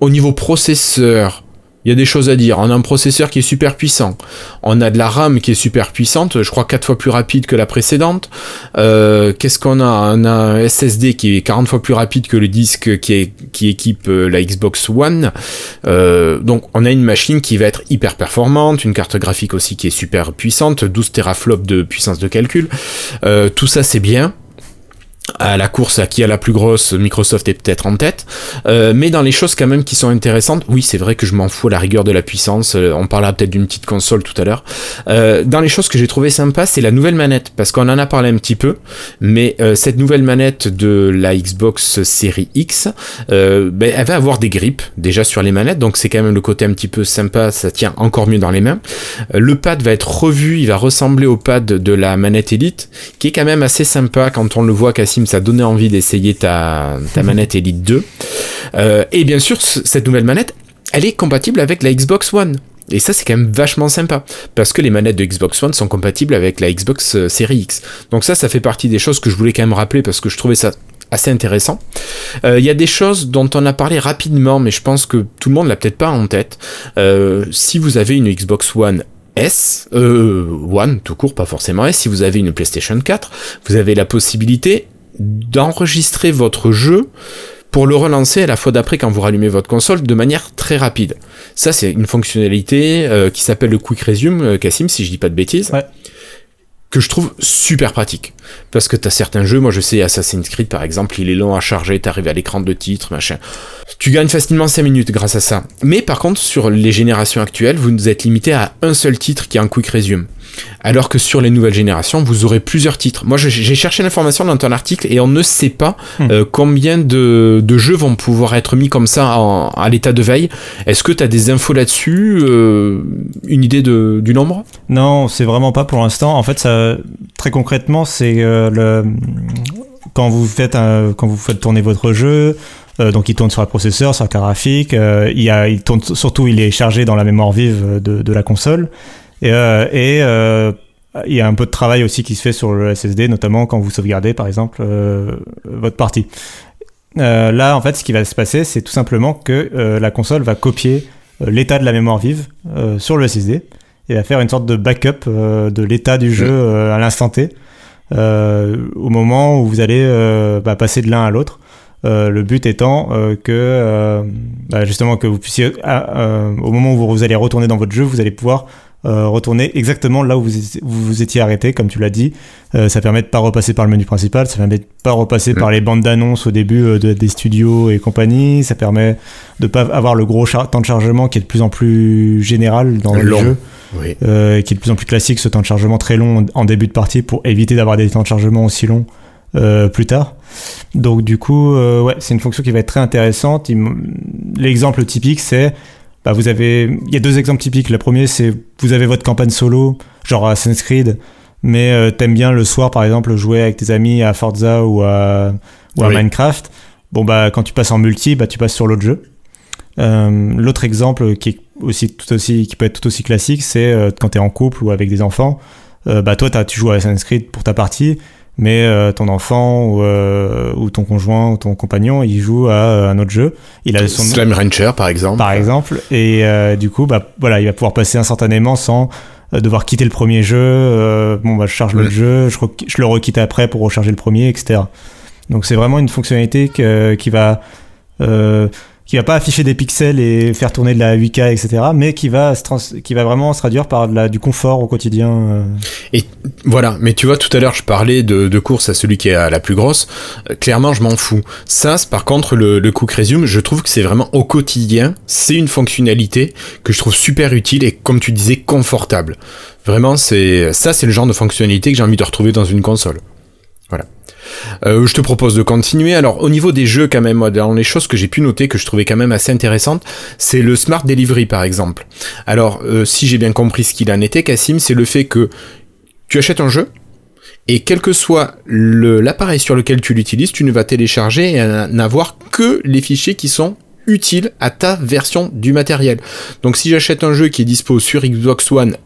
au niveau processeur, il y a des choses à dire. On a un processeur qui est super puissant. On a de la RAM qui est super puissante, je crois 4 fois plus rapide que la précédente. Euh, Qu'est-ce qu'on a? On a un SSD qui est 40 fois plus rapide que le disque qui, équipe euh, la Xbox One. Euh, donc on a une machine qui va être hyper performante, une carte graphique aussi qui est super puissante, 12 teraflops de puissance de calcul. Tout ça c'est bien. À la course à qui a la plus grosse, Microsoft est peut-être en tête. Euh, mais dans les choses quand même qui sont intéressantes, oui c'est vrai que je m'en fous à la rigueur de la puissance, euh, on parlera peut-être d'une petite console tout à l'heure. Euh, dans les choses que j'ai trouvé sympa, c'est la nouvelle manette, parce qu'on en a parlé un petit peu, mais euh, cette nouvelle manette de la Xbox Series X, ben, elle va avoir des grippes déjà sur les manettes, donc c'est quand même le côté un petit peu sympa, ça tient encore mieux dans les mains. Le pad va être revu, il va ressembler au pad de la manette Elite, qui est quand même assez sympa quand on le voit, Cassim, ça donnait envie d'essayer ta, ta manette Elite 2. Euh, et bien sûr, ce- cette nouvelle manette, elle est compatible avec la Xbox One. Et ça, c'est quand même vachement sympa. Parce que les manettes de Xbox One sont compatibles avec la Xbox euh, Series X. Donc ça, ça fait partie des choses que je voulais quand même rappeler parce que je trouvais ça assez intéressant. Euh, Il y a des choses dont on a parlé rapidement, mais je pense que tout le monde l'a peut-être pas en tête. Euh, si vous avez une Xbox One S, euh, One tout court, pas forcément S, si vous avez une PlayStation 4, vous avez la possibilité d'enregistrer votre jeu pour le relancer à la fois d'après quand vous rallumez votre console de manière très rapide. Ça, c'est une fonctionnalité euh, qui s'appelle le Quick Resume, euh, Cassim, si je dis pas de bêtises. Que je trouve super pratique. Parce que t'as certains jeux, moi je sais, Assassin's Creed par exemple, il est long à charger, t'arrives à l'écran de titre, machin. Tu gagnes facilement 5 minutes grâce à ça. Mais par contre, sur les générations actuelles, vous êtes limité à un seul titre qui est un Quick Resume. Alors que sur les nouvelles générations, vous aurez plusieurs titres. Moi, j'ai cherché l'information dans ton article et on ne sait pas euh, combien de, de jeux vont pouvoir être mis comme ça en- à l'état de veille. Est-ce que tu as des infos là-dessus euh, Une idée de, du nombre? Non, c'est vraiment pas pour l'instant. En fait, ça, très concrètement, c'est euh, quand vous faites un- tourner votre jeu. euh, donc il tourne sur un processeur, sur la carte graphique. euh, il, tourne surtout, il est chargé dans la mémoire vive de, la console. Et, euh, et euh, il y a un peu de travail aussi qui se fait sur le SSD, notamment quand vous sauvegardez, par exemple, euh, votre partie. Euh, là, en fait, ce qui va se passer, c'est tout simplement que euh, la console va copier euh, l'état de la mémoire vive euh, sur le SSD et va faire une sorte de backup euh, de l'état du jeu euh, à l'instant T euh, au moment où vous allez bah, passer de l'un à l'autre. Euh, le but étant euh, que euh, bah, justement que vous puissiez à- euh, au moment où vous allez retourner dans votre jeu, vous allez pouvoir retourner exactement là où vous, étiez- vous vous étiez arrêté, comme tu l'as dit. Ça permet de pas repasser par le menu principal, ça permet de pas repasser par les bandes d'annonces au début de- des studios et compagnie. Ça permet de pas avoir le gros temps de chargement qui est de plus en plus général dans le jeu Oui. euh, qui est de plus en plus classique, ce temps de chargement très long en début de partie pour éviter d'avoir des temps de chargement aussi longs euh, plus tard. Donc du coup, euh, ouais, c'est une fonction qui va être très intéressante. L'exemple typique, c'est bah, vous avez, il y a deux exemples typiques. Le premier, c'est vous avez votre campagne solo, genre Assassin's Creed, mais t'aimes bien le soir, par exemple, jouer avec tes amis à Forza ou à, ou à Oui. Minecraft. Bon bah quand tu passes en multi, bah tu passes sur l'autre jeu. Euh, L'autre exemple qui est aussi tout aussi qui peut être tout aussi classique, c'est euh, quand tu es en couple ou avec des enfants. Euh, bah toi tu joues à Assassin's Creed pour ta partie, mais euh, ton enfant ou, euh, ou ton conjoint ou ton compagnon, il joue à euh, un autre jeu. Il a son Slam Rancher par exemple. par exemple, et du coup bah voilà, il va pouvoir passer instantanément sans devoir quitter le premier jeu. bon bah je charge le jeu, je, je le requitte après pour recharger le premier, etc. Donc c'est vraiment une fonctionnalité que- qui va qui va pas afficher des pixels et faire tourner de la 8K, etc. Mais qui va se qui va vraiment se traduire par du confort au quotidien. euh. Et voilà, mais tu vois, tout à l'heure, je parlais de, course à celui qui est à la plus grosse. Euh, clairement, je m'en fous. Ça, par contre, le, le Quick Resume, je trouve que c'est vraiment au quotidien. C'est une fonctionnalité que je trouve super utile et, comme tu disais, confortable. Vraiment, c'est ça, c'est le genre de fonctionnalité que j'ai envie de retrouver dans une console. Voilà. Euh, je te propose de continuer. Alors, au niveau des jeux, quand même, dans les choses que j'ai pu noter, que je trouvais quand même assez intéressantes, c'est le Smart Delivery, par exemple. Alors, euh, si j'ai bien compris ce qu'il en était, Cassim, c'est le fait que tu achètes un jeu, et quel que soit l'appareil sur lequel tu l'utilises, tu ne vas télécharger et n'avoir que les fichiers qui sont utiles à ta version du matériel. Donc si j'achète un jeu qui est dispo sur Xbox One,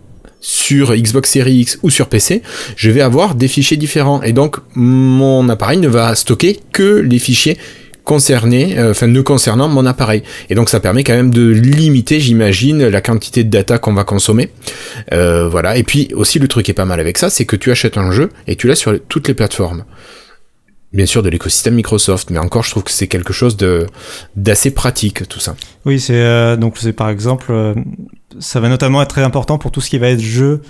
sur Xbox Series X ou sur PC, je vais avoir des fichiers différents. Et donc mon appareil ne va stocker que les fichiers concernés, euh, enfin ne concernant mon appareil. Et donc ça permet quand même de limiter, j'imagine, la quantité de data qu'on va consommer. Euh, voilà. Et puis aussi le truc qui est pas mal avec ça, c'est que tu achètes un jeu et tu l'as sur toutes les plateformes. Bien sûr de l'écosystème Microsoft, mais encore je trouve que c'est quelque chose de d'assez pratique tout ça. Oui, c'est euh, donc c'est par exemple, euh, ça va notamment être très important pour tout ce qui va être jeu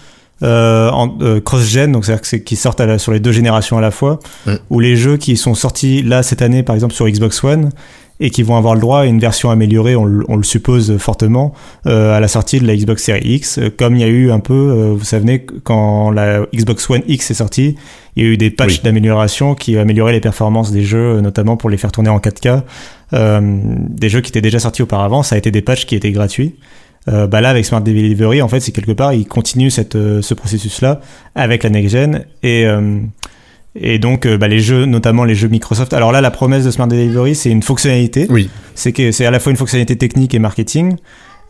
euh, en euh, cross-gen, donc c'est-à-dire qui sortent à la- sur les deux générations à la fois, Mm. ou les jeux qui sont sortis là cette année, par exemple sur Xbox One, et qui vont avoir le droit à une version améliorée, on, le- on le suppose fortement, euh, à la sortie de la Xbox Series X, euh, comme il y a eu un peu, euh, vous savez, quand la Xbox One X est sortie, il y a eu des patchs Oui. d'amélioration qui amélioraient les performances des jeux, euh, notamment pour les faire tourner en 4K. Euh, des jeux qui étaient déjà sortis auparavant, ça a été des patchs qui étaient gratuits. Euh, bah là, avec Smart Delivery, en fait, c'est quelque part, ils continuent cette, euh, ce processus-là avec la next gen et euh, et donc euh, bah, les jeux, notamment les jeux Microsoft. Alors là, la promesse de Smart Delivery, c'est une fonctionnalité. Oui. C'est que c'est à la fois une fonctionnalité technique et marketing.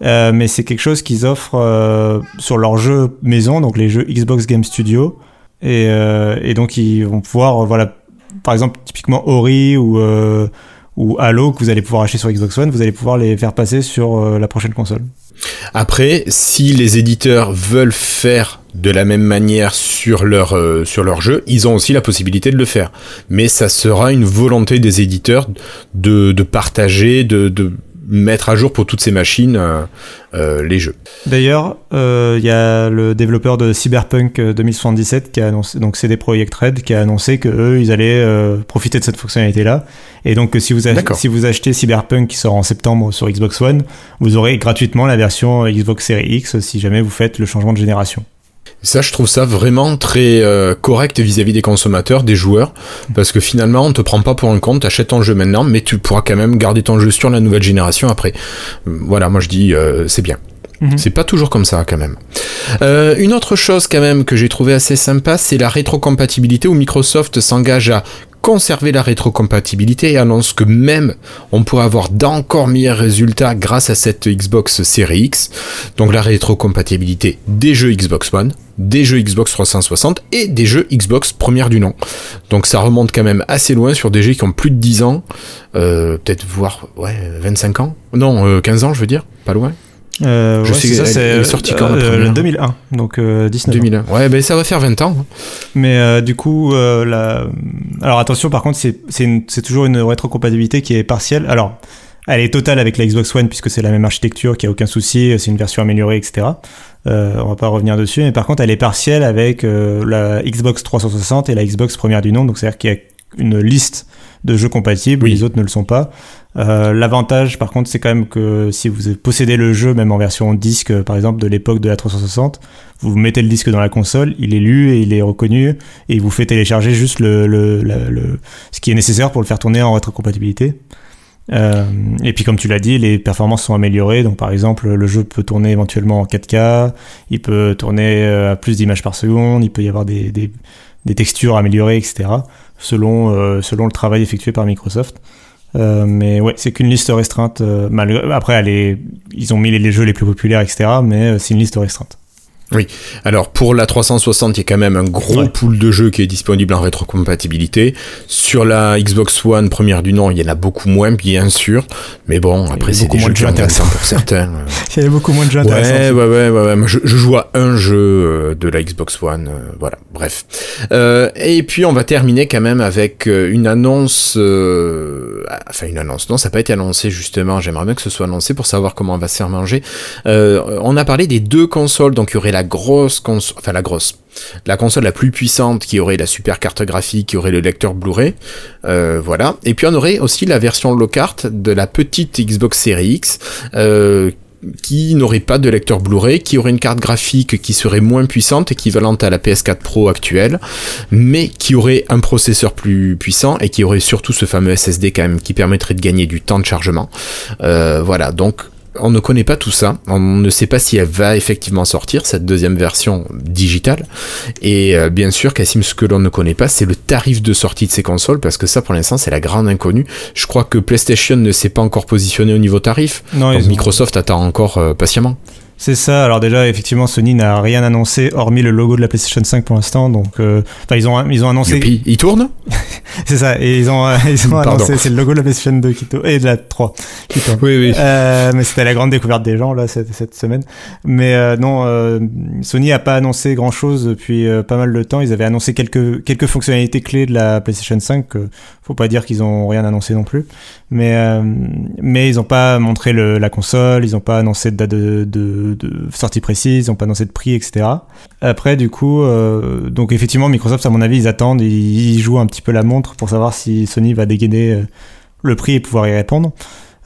Euh, mais c'est quelque chose qu'ils offrent euh, sur leurs jeux maison, donc les jeux Xbox Game Studio, et, euh, et donc ils vont pouvoir voilà par exemple, typiquement Ori ou ou Halo que vous allez pouvoir acheter sur Xbox One, vous allez pouvoir les faire passer sur la prochaine console. Après, si les éditeurs veulent faire de la même manière sur leur, euh, sur leur jeu, ils ont aussi la possibilité de le faire. Mais ça sera une volonté des éditeurs de, de partager, de, de mettre à jour pour toutes ces machines euh, euh, les jeux. D'ailleurs, euh, il y a le développeur de Cyberpunk euh, 2077 qui a annoncé, donc CD Projekt Red, qui a annoncé que eux, ils allaient euh, profiter de cette fonctionnalité-là. Et donc, que si vous, si vous achetez Cyberpunk qui sort en septembre sur Xbox One, vous aurez gratuitement la version Xbox Series X si jamais vous faites le changement de génération. Ça, je trouve ça vraiment très euh, correct vis-à-vis des consommateurs, des joueurs, parce que finalement, on te prend pas pour un compte, t'achètes ton jeu maintenant, mais tu pourras quand même garder ton jeu sur la nouvelle génération après. Euh, Voilà, moi je dis, euh, c'est bien. Mhm. C'est pas toujours comme ça quand même. Euh, une autre chose quand même que j'ai trouvé assez sympa, c'est la rétrocompatibilité où Microsoft s'engage à conserver la rétrocompatibilité et annonce que même on pourrait avoir d'encore meilleurs résultats grâce à cette Xbox Series X. Donc la rétrocompatibilité des jeux Xbox One, des jeux Xbox 360 et des jeux Xbox première du nom. Donc ça remonte quand même assez loin sur des jeux qui ont plus de 10 ans, euh, peut-être voire ouais, 25 ans. Non, euh, 15 ans je veux dire, pas loin. Euh, Je ouais, sais c'est ça, c'est est euh, sortie quand, la euh, première 2001, donc euh, 19 ans. 2001. Ouais, ben ça va faire 20 ans. hein. Mais euh, du coup, euh, la... alors attention, par contre, c'est c'est une- c'est toujours une rétrocompatibilité qui est partielle. Alors, elle est totale avec la Xbox One puisque c'est la même architecture, qu'il n'y a aucun souci, c'est une version améliorée, etc. Euh, on va pas revenir dessus, mais par contre, elle est partielle avec euh, la Xbox 360 et la Xbox première du nom. Donc, c'est-à-dire qu'il y a une liste de jeux compatibles, Oui. les autres ne le sont pas. Euh, L'avantage, par contre, c'est quand même que si vous possédez le jeu, même en version disque, euh, par exemple, de l'époque de la 360, vous mettez le disque dans la console, il est lu et il est reconnu, et il vous fait télécharger juste le, le, le- ce qui est nécessaire pour le faire tourner en rétrocompatibilité. Euh, et puis comme tu l'as dit, les performances sont améliorées. Donc par exemple, le jeu peut tourner éventuellement en 4K, il peut tourner euh, à plus d'images par seconde, il peut y avoir des, des, des textures améliorées, etc. Selon, euh, selon le travail effectué par Microsoft. Euh, mais ouais, c'est qu'une liste restreinte. euh, malgré... Après, ils ont mis les, jeux les plus populaires, etc. Mais c'est une liste restreinte. Alors pour la 360, il y a quand même un gros Ouais. pool de jeux qui est disponible en rétrocompatibilité. Sur la Xbox One première du nom, il y en a beaucoup moins, bien sûr. Mais bon, après c'est beaucoup des moins jeux de jeux intéressants pour certains. euh. Il y avait beaucoup moins de jeux Ouais, intéressants. ouais, ouais, ouais, ouais. Je, je joue à un jeu euh, de la Xbox One, euh, voilà, bref. Euh, et puis, on va terminer quand même avec une annonce, euh, enfin une annonce, non, ça n'a pas été annoncé justement, j'aimerais bien que ce soit annoncé pour savoir comment on va se faire manger. Euh, on a parlé des deux consoles, donc il y aurait la grosse console, enfin la grosse, la console la plus puissante qui aurait la super carte graphique, qui aurait le lecteur Blu-ray, euh, voilà. Et puis on aurait aussi la version low carte de la petite Xbox Series X, euh, qui n'aurait pas de lecteur Blu-ray, qui aurait une carte graphique qui serait moins puissante, équivalente à la PS4 Pro actuelle, mais qui aurait un processeur plus puissant et qui aurait surtout ce fameux SSD quand même qui permettrait de gagner du temps de chargement. Euh, voilà, donc on ne connaît pas tout ça, on ne sait pas si elle va effectivement sortir, cette deuxième version digitale. Et euh, bien sûr, Cassim, ce que l'on ne connaît pas, c'est le tarif de sortie de ces consoles, parce que ça, pour l'instant, c'est la grande inconnue. Je crois que PlayStation ne s'est pas encore positionné au niveau tarif. Non, Donc ils ont- Microsoft attend encore euh, patiemment. C'est ça. Alors déjà, effectivement, Sony n'a rien annoncé hormis le logo de la PlayStation 5 pour l'instant. Donc, euh, enfin, ils ont ils ont annoncé. Youpi, il tourne? C'est ça. Et ils ont euh, ils ont Pardon. annoncé. C'est le logo de la PlayStation 2 qui tourne et de la 3 qui tourne. Oui, oui. Euh, mais c'était la grande découverte des gens là cette, cette semaine. Mais euh, non, euh, Sony a pas annoncé grand chose depuis pas mal de temps. Ils avaient annoncé quelques quelques fonctionnalités clés de la PlayStation 5. que faut pas dire qu'ils ont rien annoncé non plus. Mais euh, mais ils ont pas montré le, la console. Ils ont pas annoncé de date de, sortie précise. Ils ont pas annoncé de prix, etc. Après, du coup, euh, donc effectivement, Microsoft, à mon avis, ils attendent, ils, ils jouent un petit peu la montre pour savoir si Sony va dégainer euh, le prix et pouvoir y répondre.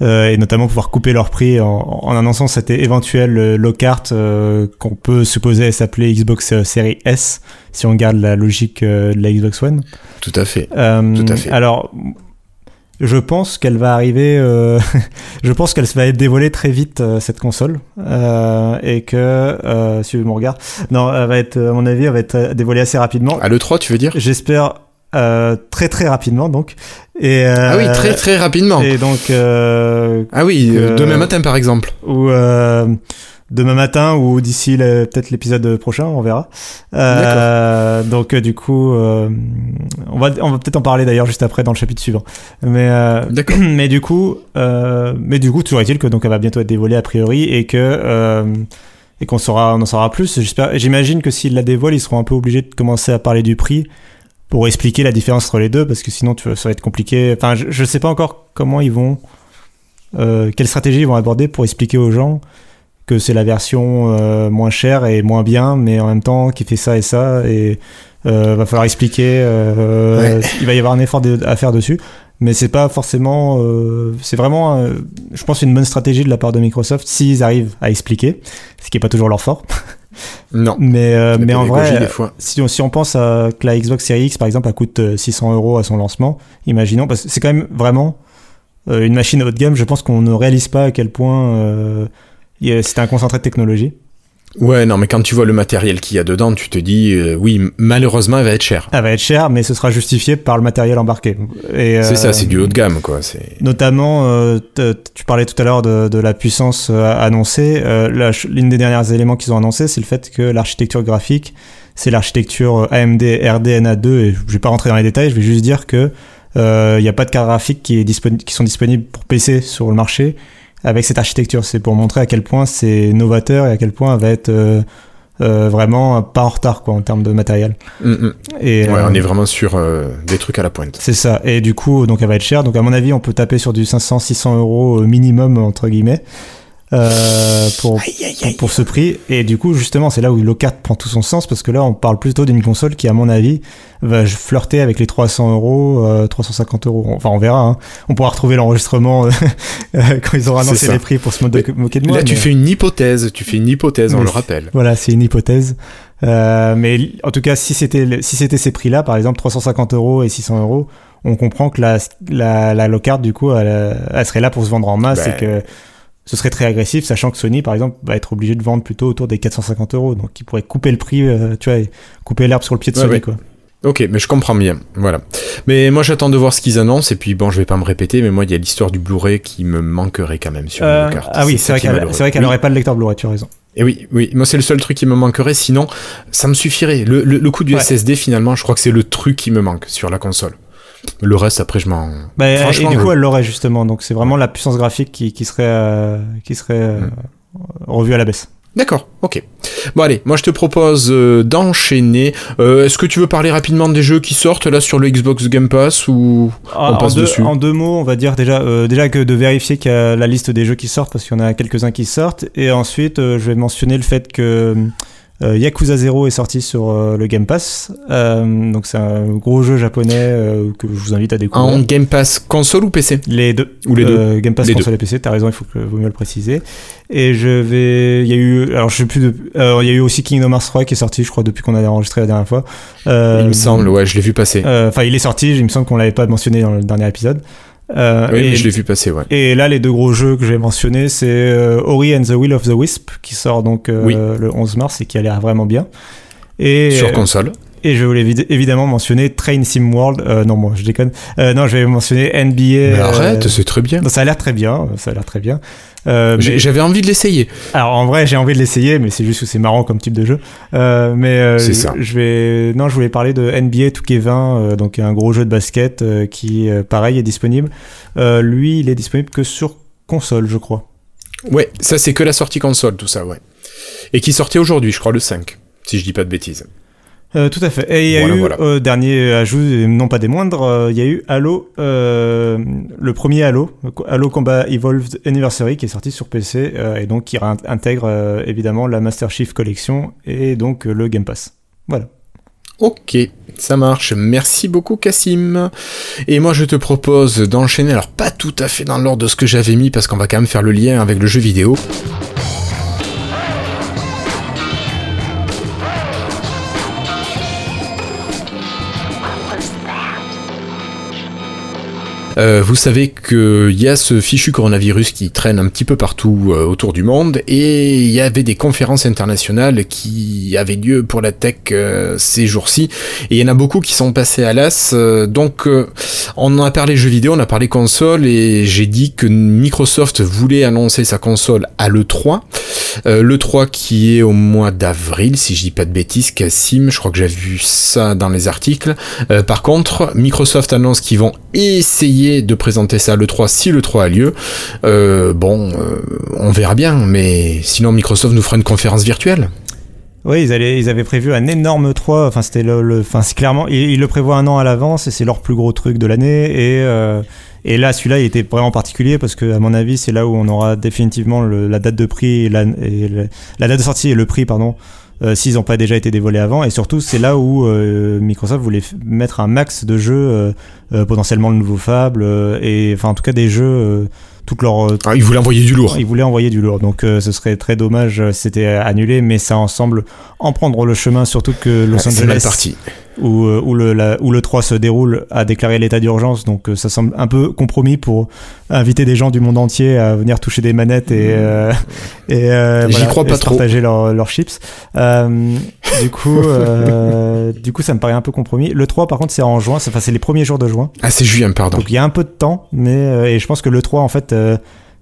Euh, et notamment pouvoir couper leur prix en, en annonçant cette éventuelle euh, low carte euh, qu'on peut supposer s'appeler Xbox Series S si on garde la logique de la Xbox One. Tout à fait. Euh, Tout à fait. Alors, je pense qu'elle va arriver. euh, je pense qu'elle va être dévoilée très vite euh, cette console euh, et que euh, suivez mon regard. Non, elle va être, à mon avis, elle va être dévoilée assez rapidement. À l'E3, tu veux dire? J'espère euh, très très rapidement donc. Et euh, Ah oui, très très rapidement. Et donc. euh, Ah oui, demain matin par exemple. ou demain matin ou d'ici peut-être l'épisode prochain, on verra. Donc du coup, on va on va peut-être en parler d'ailleurs juste après dans le chapitre suivant. Mais mais du coup, mais du coup, toujours est-il que donc elle va bientôt être dévoilée a priori et que et qu'on saura on en saura plus. J'espère, j'imagine que s'ils la dévoilent, ils seront un peu obligés de commencer à parler du prix pour expliquer la différence entre les deux parce que sinon tu ça va être compliqué. Enfin, je, je sais pas encore comment ils vont, euh, quelle stratégie ils vont aborder pour expliquer aux gens que c'est la version euh, moins chère et moins bien, mais en même temps qui fait ça et ça et euh, va falloir expliquer. euh, Il va y avoir un effort de- à faire dessus, mais c'est pas forcément. euh, c'est vraiment, euh, je pense, une bonne stratégie de la part de Microsoft s'ils arrivent à expliquer, ce qui est pas toujours leur fort. Non. Mais euh, mais en vrai, des fois. si on, si on pense à que la Xbox Series X par exemple elle coûte euh, 600 euros à son lancement, imaginons parce que c'est quand même vraiment euh, une machine haut de gamme. Je pense qu'on ne réalise pas à quel point euh, c'est un concentré de technologie. Ouais, non, mais quand tu vois le matériel qu'il y a dedans, tu te dis, euh, oui, malheureusement, elle va être chère. Elle va être chère, mais ce sera justifié par le matériel embarqué. Et, C'est euh, ça, c'est du haut de gamme, quoi. C'est. Notamment, euh, tu parlais tout à l'heure de, de la puissance euh, annoncée. Euh, L'une des dernières éléments qu'ils ont annoncé, c'est le fait que l'architecture graphique, c'est l'architecture euh, AMD RDNA2. Et je vais pas rentrer dans les détails, je vais juste dire que euh, il n'y a pas de cartes graphiques qui, est disponi- qui sont disponibles pour PC sur le marché avec cette architecture. C'est pour montrer à quel point c'est novateur et à quel point elle va être euh, euh, vraiment pas en retard quoi en termes de matériel. Mm, mm. Et, Ouais, euh, on est vraiment sur euh, des trucs à la pointe. c'est ça. Et du coup, donc elle va être chère. Donc à mon avis, on peut taper sur du 500-600 euros euh, minimum entre guillemets euh, pour, pour pour ce prix. Et du coup, justement, c'est là où Lockhart prend tout son sens parce que là, on parle plutôt d'une console qui, à mon avis, va flirter avec les 300 euros, euh, 350 euros. Enfin, on verra. hein. On pourra retrouver l'enregistrement euh, quand ils auront annoncé les prix pour se moquer moquer de moi. Là, tu fais une hypothèse. Tu fais une hypothèse, on Oui. le rappelle. voilà, c'est une hypothèse. Euh, mais en tout cas, si c'était le- si c'était ces prix-là, par exemple 350 euros et 600 euros, on comprend que la la, la Lockhart du coup, elle, elle serait là pour se vendre en masse Ben. et que ce serait très agressif, sachant que Sony, par exemple, va être obligé de vendre plutôt autour des 450 euros, donc il pourrait couper le prix, euh, tu vois, couper l'herbe sur le pied de Ouais, Sony, ouais. quoi. Ok, mais je comprends bien. Voilà. Mais moi, j'attends de voir ce qu'ils annoncent. Et puis, bon, je vais pas me répéter, mais moi, il y a l'histoire du Blu-ray qui me manquerait quand même sur Euh, le carte. ah oui, c'est vrai qu'elle Oui. n'aurait pas le lecteur Blu-ray, tu as raison. Et oui, oui, moi c'est le seul truc qui me manquerait, sinon ça me suffirait. Le, le, le coup du Ouais. SSD finalement, je crois que c'est le truc qui me manque sur la console. Le reste après je m'en... Bah, et du coup, elle l'aurait justement, donc c'est vraiment la puissance graphique qui, qui serait euh, qui serait euh, Mm. revue à la baisse. D'accord, ok. Bon allez, moi je te propose euh, d'enchaîner. Euh, Est-ce que tu veux parler rapidement des jeux qui sortent là sur le Xbox Game Pass ou Ah, on en, passe deux, dessus? en deux mots, on va dire déjà, euh, déjà que de vérifier qu'il y a la liste des jeux qui sortent, parce qu'il y en a quelques-uns qui sortent. Et ensuite, je vais mentionner le fait que Yakuza 0 est sorti sur euh, le Game Pass. Euh, donc c'est un gros jeu japonais euh, que je vous invite à découvrir. En Game Pass console ou PC Les deux. Ou les deux Euh, Game Pass Les console et PC, t'as raison, il faut que vaut mieux le préciser. Et je vais, il y a eu, alors je sais plus de, euh, il y a eu aussi Kingdom Hearts 3 qui est sorti, je crois, depuis qu'on avait enregistré la dernière fois. Euh, Il me semble, ouais, je l'ai vu passer. euh, Enfin, il est sorti, il me semble qu'on l'avait pas mentionné dans le dernier épisode. Euh, oui, et, je l'ai vu passer, ouais. et là, les deux gros jeux que je vais mentionner, c'est euh, Ori and the Will of the Wisp, qui sort donc euh, Oui. le 11 mars et qui a l'air vraiment bien. Et, Sur euh, console. Et je voulais évid- évidemment mentionner Train Sim World. Euh, non, moi, je déconne. Euh, non, je vais mentionner NBA. Mais euh, arrête, c'est très bien. non, ça a l'air très bien. Ça a l'air très bien. Mais- J'avais envie de l'essayer. alors en vrai, j'ai envie de l'essayer, mais c'est juste que c'est marrant comme type de jeu. Mais C'est ça. je vais, non, je voulais parler de NBA 2K20, euh, donc un gros jeu de basket qui, pareil, est disponible. Lui, il est disponible que sur console, je crois. Ouais, ça c'est que la sortie console, tout ça, ouais. Et qui sortait aujourd'hui, je crois, le 5, si je dis pas de bêtises. Euh, tout à fait. Et il y a Voilà, eu, voilà. euh, dernier ajout, non pas des moindres, euh, il y a eu Halo, euh, le premier Halo, Halo Combat Evolved Anniversary, qui est sorti sur PC, euh, et donc qui intègre euh, évidemment la Master Chief Collection et donc euh, le Game Pass. Voilà. Ok, ça marche. Merci beaucoup, Cassim. Et moi, je te propose d'enchaîner, alors pas tout à fait dans l'ordre de ce que j'avais mis, parce qu'on va quand même faire le lien avec le jeu vidéo. Euh, vous savez qu'il y a ce fichu coronavirus qui traîne un petit peu partout euh, autour du monde et il y avait des conférences internationales qui avaient lieu pour la tech euh, ces jours-ci et il y en a beaucoup qui sont passés à l'as. Donc on a parlé jeux vidéo, on a parlé console et j'ai dit que Microsoft voulait annoncer sa console à l'E3. Euh, L'E3 qui est au mois d'avril, si je dis pas de bêtises, Cassim, je crois que j'ai vu ça dans les articles. Par contre, Microsoft annonce qu'ils vont essayer de présenter ça à l'E3 si l'E3 a lieu. Euh, bon, euh, on verra bien, mais sinon Microsoft nous fera une conférence virtuelle. Oui, ils, avaient prévu un énorme 3. Enfin, c'était le, le- clairement, ils, le prévoient un an à l'avance et c'est leur plus gros truc de l'année. Et, euh, et là, celui-là, il était vraiment particulier parce que, à mon avis, c'est là où on aura définitivement le- la date de prix le- la date de sortie et le prix, pardon. Euh, S'ils n'ont pas déjà été dévoilés avant, et surtout c'est là où euh, Microsoft voulait mettre un max de jeux, euh, euh, potentiellement le nouveau Fable, euh, et enfin en tout cas des jeux, euh, toute leur Ah, ils voulaient envoyer du lourd. ils voulaient envoyer du lourd, donc euh, ce serait très dommage si c'était annulé, mais ça ensemble en prendre le chemin, surtout que Los C'est mal Angeles, parti. Où, euh, où, le, la- où le 3 se déroule, a déclaré l'état d'urgence, donc euh, ça semble un peu compromis pour inviter des gens du monde entier à venir toucher des manettes et, euh, et, euh, crois pas trop. partager leurs chips. Euh, du coup, du coup, ça me paraît un peu compromis. Le 3, par contre, c'est en juin, c'est enfin, c'est les premiers jours de juin. Ah, c'est juin, pardon. Donc il y a un peu de temps, mais et je pense que le 3 en fait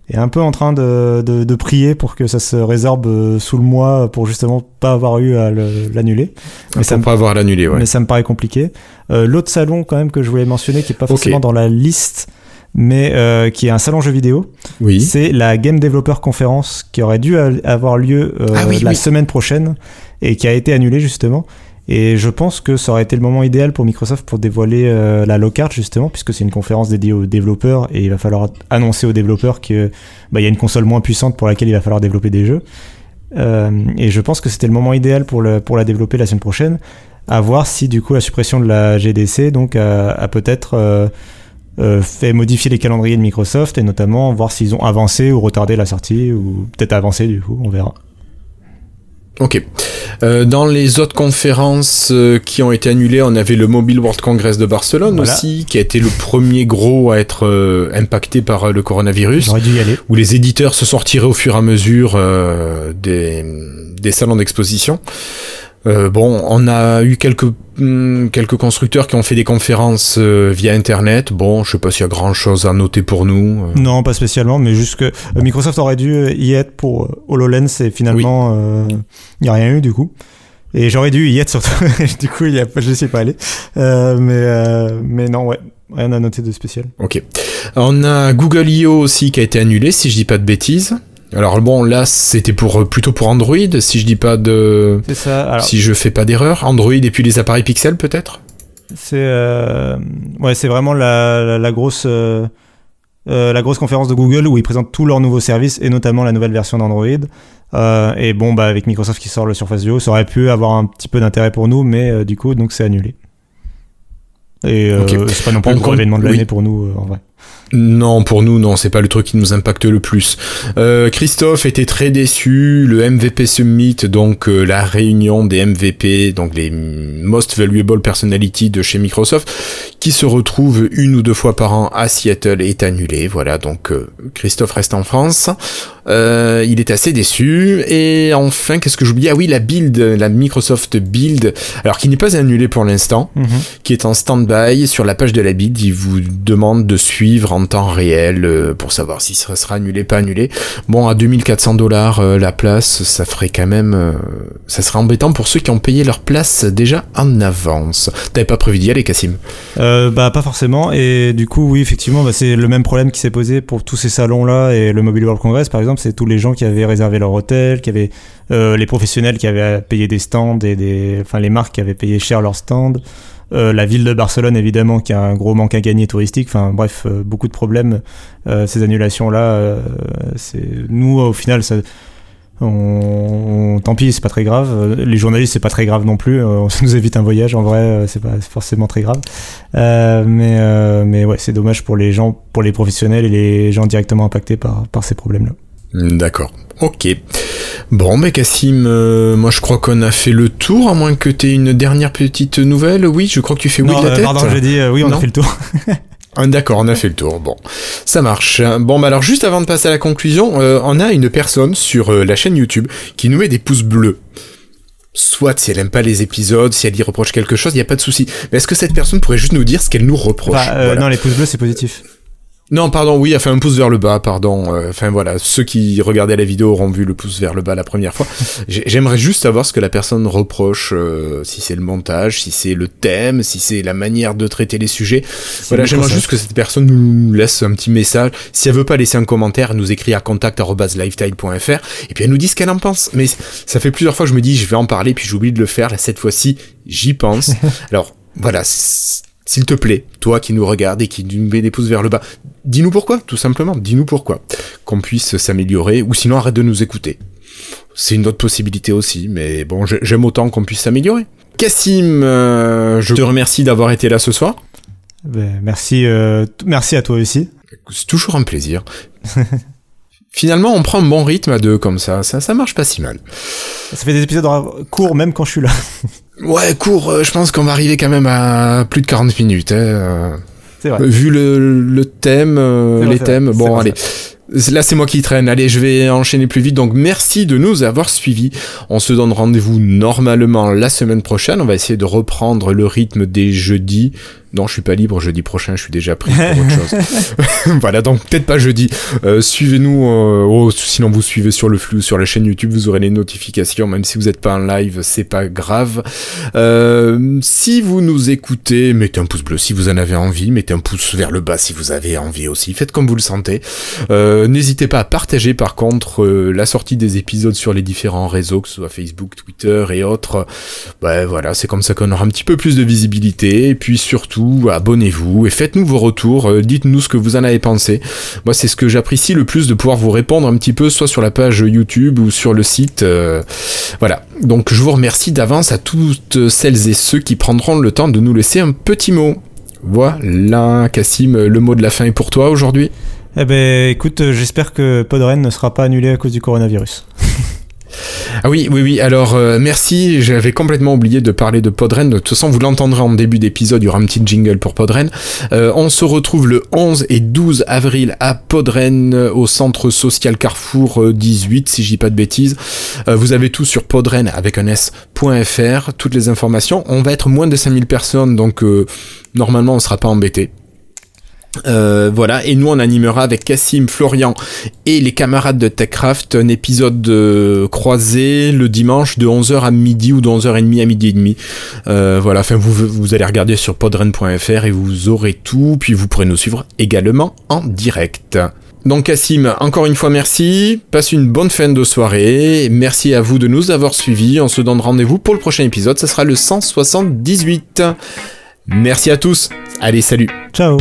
est un peu en train de, de, de prier pour que ça se résorbe euh, sous le mois pour justement pas avoir eu à le- l'annuler. Mais, ça me- pas avoir l'annulé, ouais. mais ça me paraît compliqué. Euh, L'autre salon quand même que je voulais mentionner qui est pas forcément dans la liste, mais euh, qui est un salon jeux vidéo, Oui. c'est la Game Developer Conference qui aurait dû avoir lieu euh, Ah oui, la oui. semaine prochaine et qui a été annulée justement. Et je pense que ça aurait été le moment idéal pour Microsoft pour dévoiler euh, la Lockhart justement, puisque c'est une conférence dédiée aux développeurs et il va falloir annoncer aux développeurs que bah, y a une console moins puissante pour laquelle il va falloir développer des jeux. Euh, et je pense que c'était le moment idéal pour, le, pour la développer la semaine prochaine. À voir si du coup la suppression de la GDC donc a, a peut-être euh, euh, fait modifier les calendriers de Microsoft et notamment voir s'ils ont avancé ou retardé la sortie ou peut-être avancé du coup, on verra. Ok. Euh, dans les autres conférences euh, qui ont été annulées, on avait le Mobile World Congress de Barcelone Voilà. aussi, qui a été le premier gros à être euh, impacté par euh, le coronavirus, J'aurais dû y aller. où les éditeurs se retirés au fur et à mesure euh, des, des salons d'exposition. Euh, bon, on a eu quelques hum, quelques constructeurs qui ont fait des conférences euh, via Internet. Bon, je sais pas s'il y a grand chose à noter pour nous. euh. Non, pas spécialement, mais juste que euh, Microsoft aurait dû y être pour HoloLens et finalement il n'y a rien eu du coup. Et j'aurais dû y être surtout. du coup, y a, je sais pas aller. Euh, mais euh, mais non, ouais, rien à noter de spécial. Ok. On a Google I.O. aussi qui a été annulé, si je dis pas de bêtises. Alors bon, là, c'était pour euh, plutôt pour Android, si je dis pas de, C'est ça. Alors, si je fais pas d'erreur. Android et puis les appareils Pixel peut-être? C'est euh, ouais, c'est vraiment la, la, la grosse euh, euh, la grosse conférence de Google où ils présentent tous leurs nouveaux services et notamment la nouvelle version d'Android. Et bon, bah avec Microsoft qui sort le Surface Duo, ça aurait pu avoir un petit peu d'intérêt pour nous, mais du coup, donc c'est annulé. Et euh, Ok. c'est pas non plus le gros événement de oui. l'année pour nous, en vrai. Non, pour nous, non, c'est pas le truc qui nous impacte le plus. Euh, Christophe était très déçu. Le MVP Summit, donc euh, la réunion des MVP, donc les Most Valuable Personality de chez Microsoft, qui se retrouve une ou deux fois par an à Seattle, est annulé. Voilà, donc euh, Christophe reste en France. Euh, il est assez déçu. Et enfin, qu'est-ce que j'oublie? Ah oui, la build, la Microsoft Build, alors qui n'est pas annulée pour l'instant qui est en stand-by. Sur la page de la build, il vous demande de suivre en temps réel euh, pour savoir si ça sera annulé, pas annulé. Bon, à 2400 dollars euh, la place, ça ferait quand même... euh, ça serait embêtant pour ceux qui ont payé leur place déjà en avance. T'avais pas prévu d'y aller, Cassim Euh, bah pas forcément et du coup oui effectivement bah, c'est le même problème qui s'est posé pour tous ces salons là et le Mobile World Congress par exemple c'est tous les gens qui avaient réservé leur hôtel qui avaient euh, les professionnels qui avaient payé des stands et des enfin les marques qui avaient payé cher leurs stands euh, la ville de Barcelone évidemment qui a un gros manque à gagner touristique enfin bref euh, beaucoup de problèmes ces annulations là c'est nous au final ça on, on- tant pis, c'est pas très grave. Les journalistes, c'est pas très grave non plus. Ça nous évite un voyage. En vrai, c'est pas forcément très grave. Mais, mais ouais, c'est dommage pour les gens, pour les professionnels et les gens directement impactés par, par ces problèmes-là. D'accord. Ok. Bon, mais Cassim, euh, moi je crois qu'on a fait le tour, à moins que t'aies une dernière petite nouvelle. Oui, je crois que tu fais oui non, de la euh, tête. pardon, je l'ai dit, euh, oui, on Non a fait le tour. Ah, D'accord, on a fait le tour. Bon, ça marche. Bon, bah alors juste avant de passer à la conclusion, euh, on a une personne sur la chaîne YouTube qui nous met des pouces bleus. Soit si elle aime pas les épisodes, si elle y reproche quelque chose, il y a pas de souci. Mais est-ce que cette personne pourrait juste nous dire ce qu'elle nous reproche? Bah, euh, Voilà. Non, les pouces bleus, c'est positif. Non, pardon, oui, elle fait un pouce vers le bas, pardon. Euh, Enfin voilà, ceux qui regardaient la vidéo auront vu le pouce vers le bas la première fois. J'ai- J'aimerais juste savoir ce que la personne reproche, euh, si c'est le montage, si c'est le thème, si c'est la manière de traiter les sujets. Voilà, j'aimerais juste que cette personne nous laisse un petit message. Si elle veut pas laisser un commentaire, elle nous écrit à contact@lifetile.fr et puis elle nous dit ce qu'elle en pense. Mais ça fait plusieurs fois que je me dis je vais en parler puis j'oublie de le faire. Là, cette fois-ci, j'y pense. Alors voilà. S'il te plaît, toi qui nous regardes et qui nous met des pouces vers le bas, dis-nous pourquoi, tout simplement, dis-nous pourquoi. Qu'on puisse s'améliorer, ou sinon arrête de nous écouter. C'est une autre possibilité aussi, mais bon, j'ai- j'aime autant qu'on puisse s'améliorer. Cassim, euh, je te remercie d'avoir été là ce soir. Ben, merci, euh, merci à toi aussi. C'est toujours un plaisir. Finalement, on prend un bon rythme à deux comme ça, ça, ça marche pas si mal. Ça fait des épisodes courts même quand je suis là. Ouais, court, euh, je pense qu'on va arriver quand même à plus de 40 minutes. Hein. euh. C'est vrai. Vu le, le thème, euh, vrai, les thèmes, bon, vrai, allez. Là, c'est moi qui traîne. Allez, je vais enchaîner plus vite. Donc, merci de nous avoir suivis. On se donne rendez-vous normalement la semaine prochaine. On va essayer de reprendre le rythme des jeudis. Non, je suis pas libre jeudi prochain. Je suis déjà pris pour autre chose. voilà, donc peut-être pas jeudi. Euh, Suivez-nous. euh, oh, sinon, vous suivez sur le flux, sur la chaîne YouTube. Vous aurez les notifications. Même si vous n'êtes pas en live, c'est pas grave. Euh, si vous nous écoutez, mettez un pouce bleu si vous en avez envie. Mettez un pouce vers le bas si vous avez envie aussi. Faites comme vous le sentez. Euh, N'hésitez pas à partager par contre euh, la sortie des épisodes sur les différents réseaux, que ce soit Facebook, Twitter et autres. Ben voilà, c'est comme ça qu'on aura un petit peu plus de visibilité. Et puis surtout, abonnez-vous et faites-nous vos retours. Euh, Dites-nous ce que vous en avez pensé. Moi, c'est ce que j'apprécie le plus de pouvoir vous répondre un petit peu, soit sur la page YouTube ou sur le site. euh, voilà. Donc je vous remercie d'avance à toutes celles et ceux qui prendront le temps de nous laisser un petit mot. Voilà, Cassim, le mot de la fin est pour toi aujourd'hui. Eh ben, écoute, euh, j'espère que Podren ne sera pas annulé à cause du coronavirus. Ah oui, oui, oui. Alors, euh, merci. J'avais complètement oublié de parler de Podren. De toute façon, vous l'entendrez en début d'épisode. Il y aura un petit jingle pour Podren. Euh, on se retrouve le 11 et 12 avril à Podren, euh, au centre social Carrefour euh, 18, si je dis pas de bêtises. Euh, vous avez tout sur podren avec un s.fr. Toutes les informations. On va être moins de 5000 personnes, donc euh, normalement, on sera pas embêté. Euh, voilà, et nous on animera avec Cassim, Florian et les camarades de TechCraft un épisode croisé le dimanche de 11h à midi ou de 11h30 à midi et demi. Euh, voilà, enfin vous, vous allez regarder sur podren.fr et vous aurez tout, puis vous pourrez nous suivre également en direct. Donc Cassim, encore une fois merci, passe une bonne fin de soirée, merci à vous de nous avoir suivis, on se donne rendez-vous pour le prochain épisode, ça sera le 178. Merci à tous, allez salut. Ciao